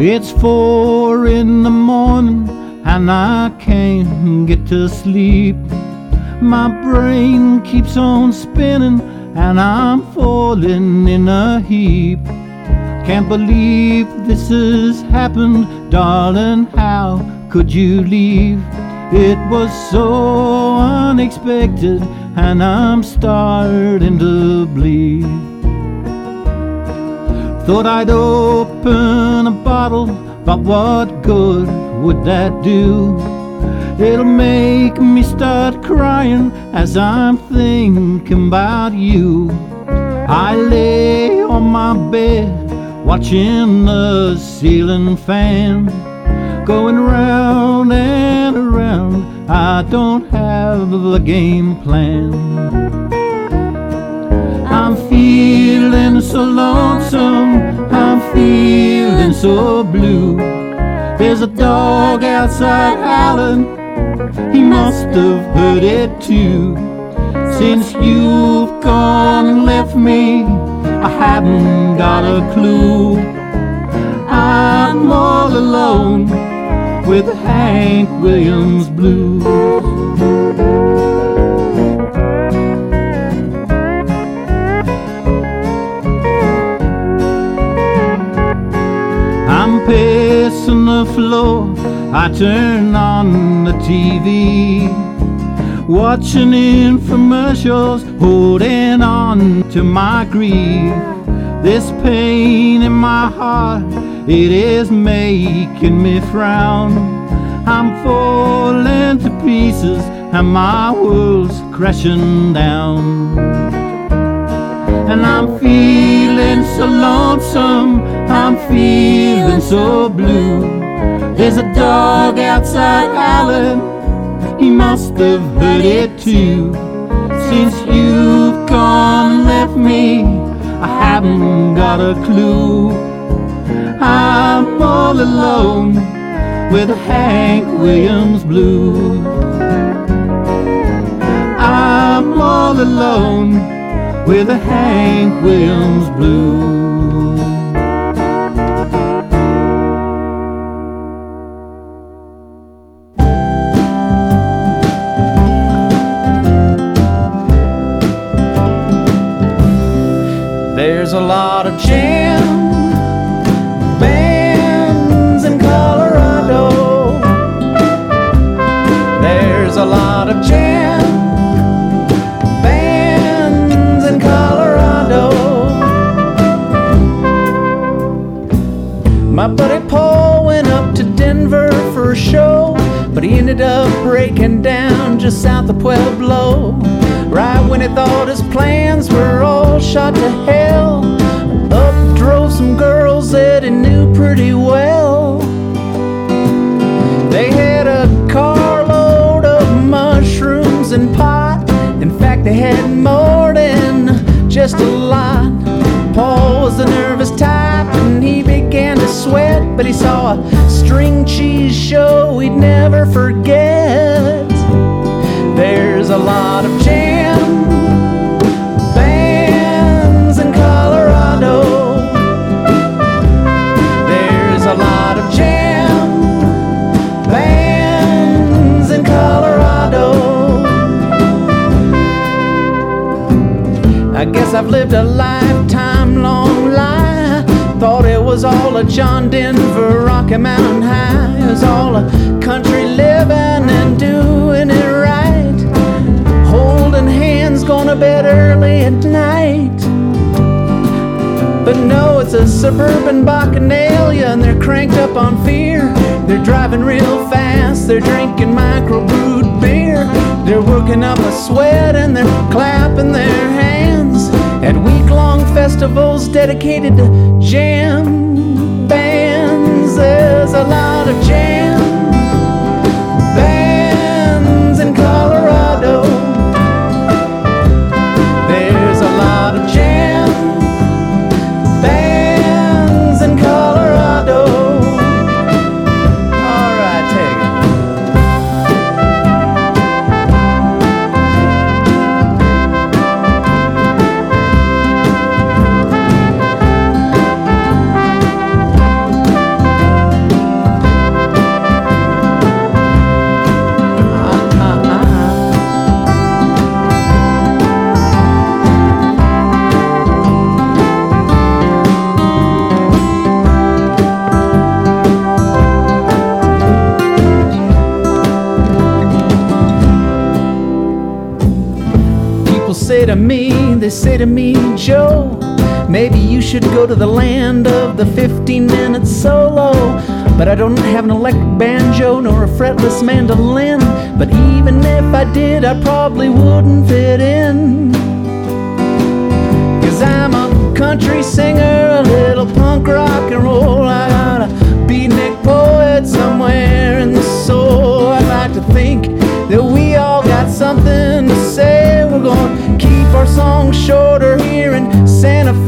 It's four in the morning and I can't get to sleep. My brain keeps on spinning and I'm falling in a heap. Can't believe this has happened, darling. How could you leave? It was so unexpected and I'm starting to bleed. Thought I'd open a bottle, but what good would that do? It'll make me start crying as I'm thinking about you. I lay on my bed, watching the ceiling fan going round and around. I don't have a game plan. I'm feeling so lonesome, I'm feeling so blue. There's a dog outside howling, he must have heard it too. Since you've gone and left me, I haven't got a clue. I'm all alone with Hank Williams blues. Pacing the floor. I turn on the TV, watching infomercials, holding on to my grief. This pain in my heart, it is making me frown. I'm falling to pieces, and my world's crashing down. And I'm feeling so lonesome, I'm feeling so blue. There's a dog outside howling, he must have heard it too. Since you've gone left me, I haven't got a clue. I'm all alone with Hank Williams blues. I'm all alone with a Hank Williams blues. There's a lot of jam My buddy Paul went up to Denver for a show, but he ended up breaking down just south of Pueblo. Right when he thought his plans were all shot to hell, up drove some girls that he knew pretty well. They had a carload of mushrooms and pot. In fact, they had more than just a lot. Paul was a nervous type and he began to sweat, but he saw a string cheese show he'd never forget. There's a lot of jam bands in Colorado. There's a lot of jam bands in Colorado. I guess I've lived a lifetime long. Thought it was all a John Denver Rocky Mountain High. It was all a country living and doing it right. Holding hands, going to bed early at night. But no, it's a suburban bacchanalia and they're cranked up on fear. They're driving real fast, they're drinking microbrewed beer. They're working up a sweat and they're clapping their hands at week long festivals dedicated to jam a lot they say to me, Joe, maybe you should go to the land of the 15 minute solo. But I don't have an electric banjo nor a fretless mandolin. But even if I did, I probably wouldn't fit in. Cause I'm a country singer, a little punk rock and roll. I got a beatnik poet somewhere in the soul. I'd like to think that we all got something to say. We're gonna our songs shorter here in Santa Fe.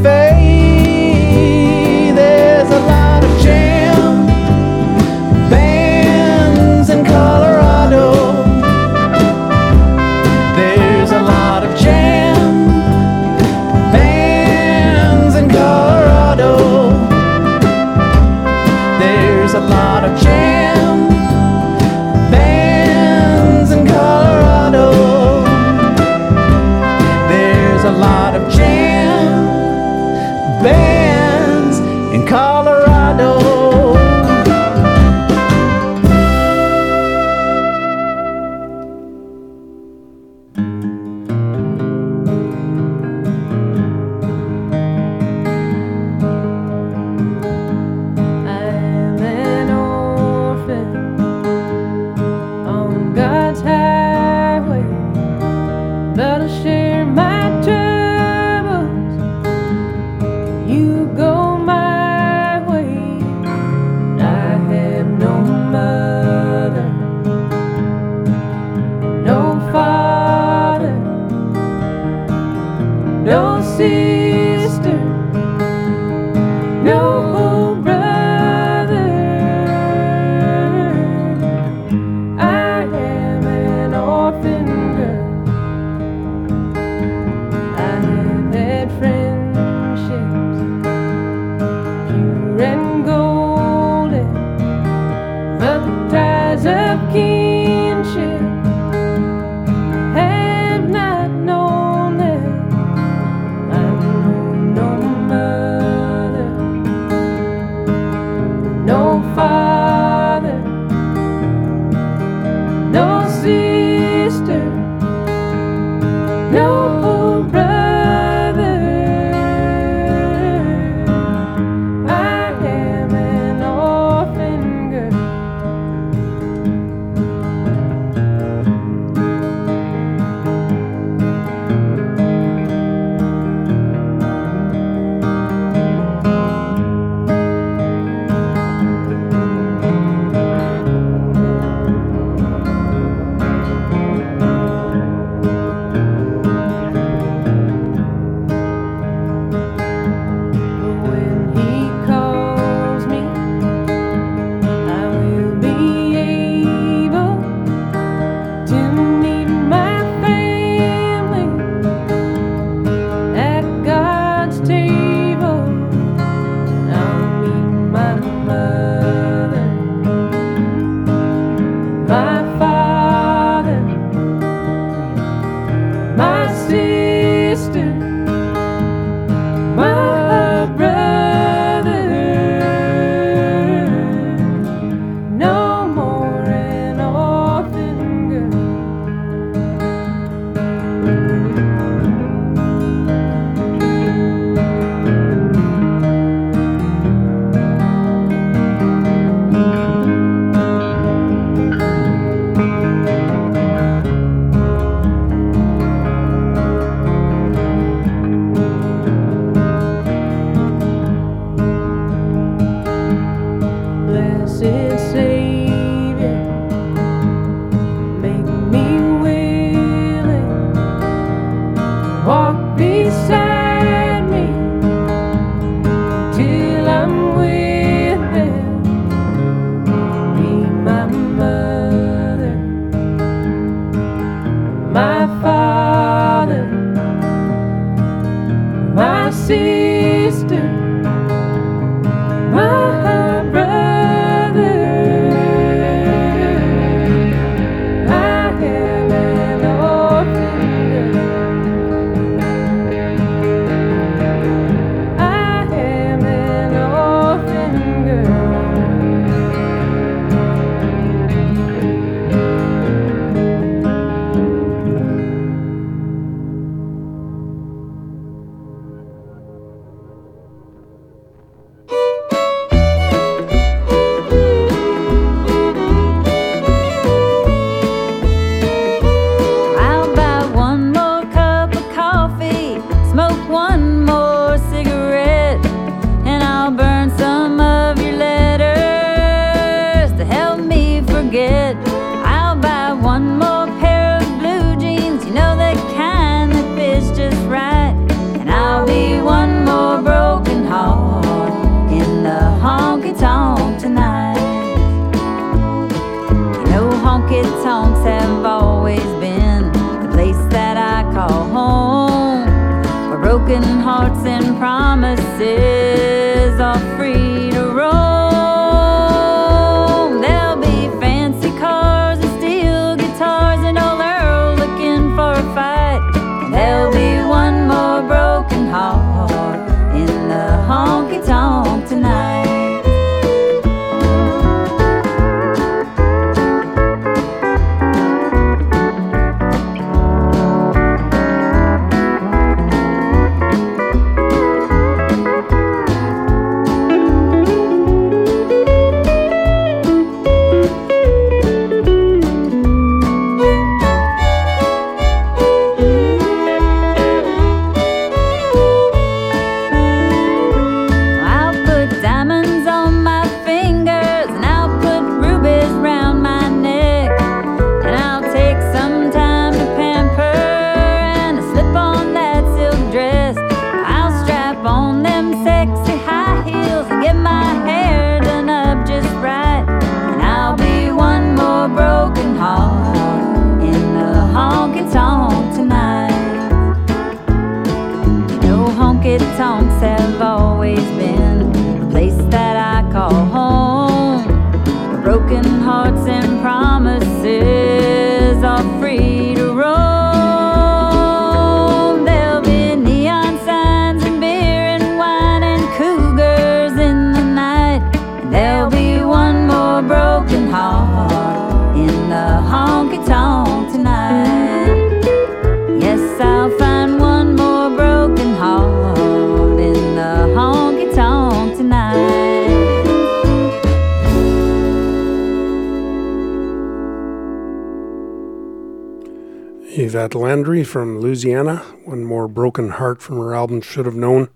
From her album Should Have Known.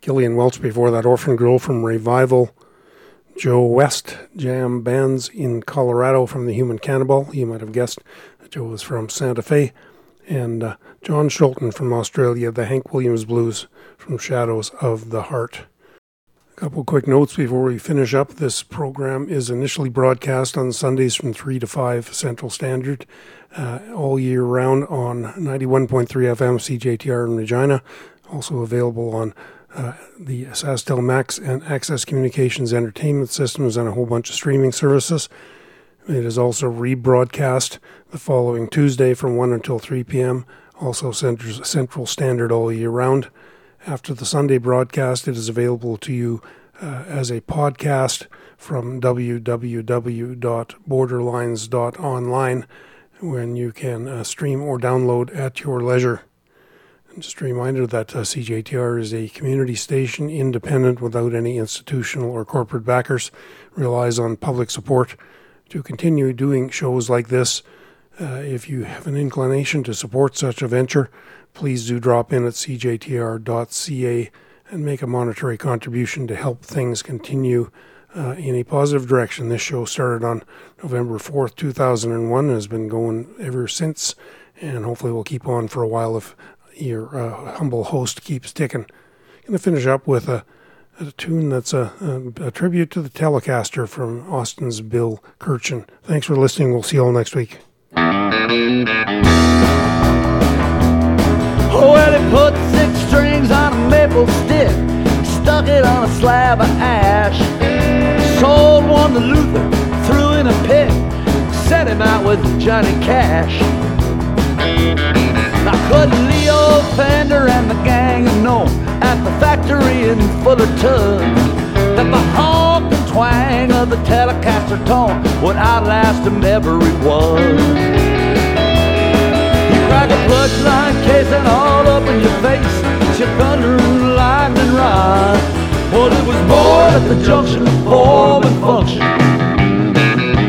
Gillian Welch before that, Orphan Girl from Revival. Joe West, Jam Bands in Colorado from the Human Cannibal. You might have guessed Joe was from Santa Fe. And uh, John Scholten from Australia, the Hank Williams Blues from Shadows of the Heart. A couple quick notes before we finish up. This program is initially broadcast on Sundays from 3 to 5 Central Standard uh, all year round on 91.3 FM CJTR in Regina. Also available on uh, the SaskTel Max and Access Communications Entertainment Systems and a whole bunch of streaming services. It is also rebroadcast the following Tuesday from 1 until 3 p.m., also Central Standard all year round. After the Sunday broadcast, it is available to you uh, as a podcast from www.borderlines.online when you can uh, stream or download at your leisure. And just a reminder that uh, CJTR is a community station, independent, without any institutional or corporate backers, relies on public support to continue doing shows like this. Uh, if you have an inclination to support such a venture, please do drop in at cjtr.ca and make a monetary contribution to help things continue uh, in a positive direction. This show started on November 4th, 2001, and has been going ever since, and hopefully will keep on for a while if your uh, humble host keeps ticking. Going to finish up with a, a tune that's a, a, a, tribute to the Telecaster from Austin's Bill Kirchen. Thanks for listening. We'll see you all next week. Oh, well, he put six strings on a maple stick, stuck it on a slab of ash, sold one to Luther, threw in a pit, set him out with Johnny Cash. Now couldn't Leo Fender and the gang have known at the factory in Fullerton that the honk and twang of the Telecaster tone would outlast them everyone You crack a plush line casing all up in your face. It's Your thunder and lightning ride. Well, it was born at the junction of form and function.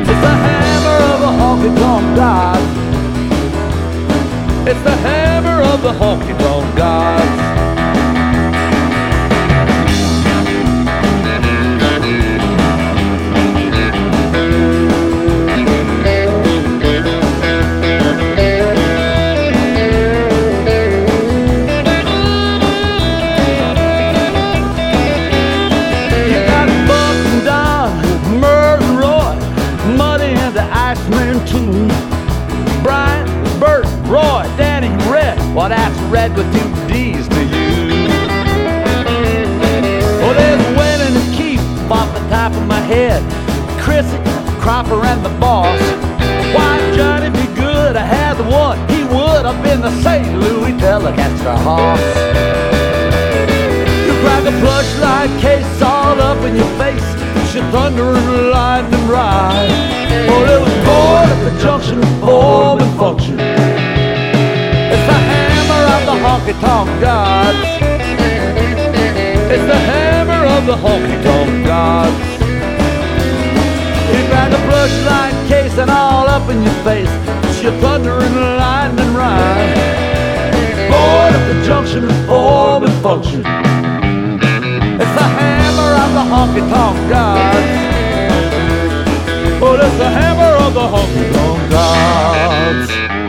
It's the hammer of the honky tonk god. It's the hammer of the honky tonk god. Cropper, and the boss. Why, Johnny, be good. I had the one. He would have been the St. Louis Telecaster Hoss. You crack a plush light case all up in your face. Your thunder and lightning ride. Oh, it was born at the junction of form and function It's the hammer of the honky tonk gods. It's the hammer of the honky tonk gods. Got the brush light casing all up in your face. It's your thunder and lightning ride. Born at the junction of form and function. It's the hammer of the honky tonk gods. Oh, it's the hammer of the honky tonk gods.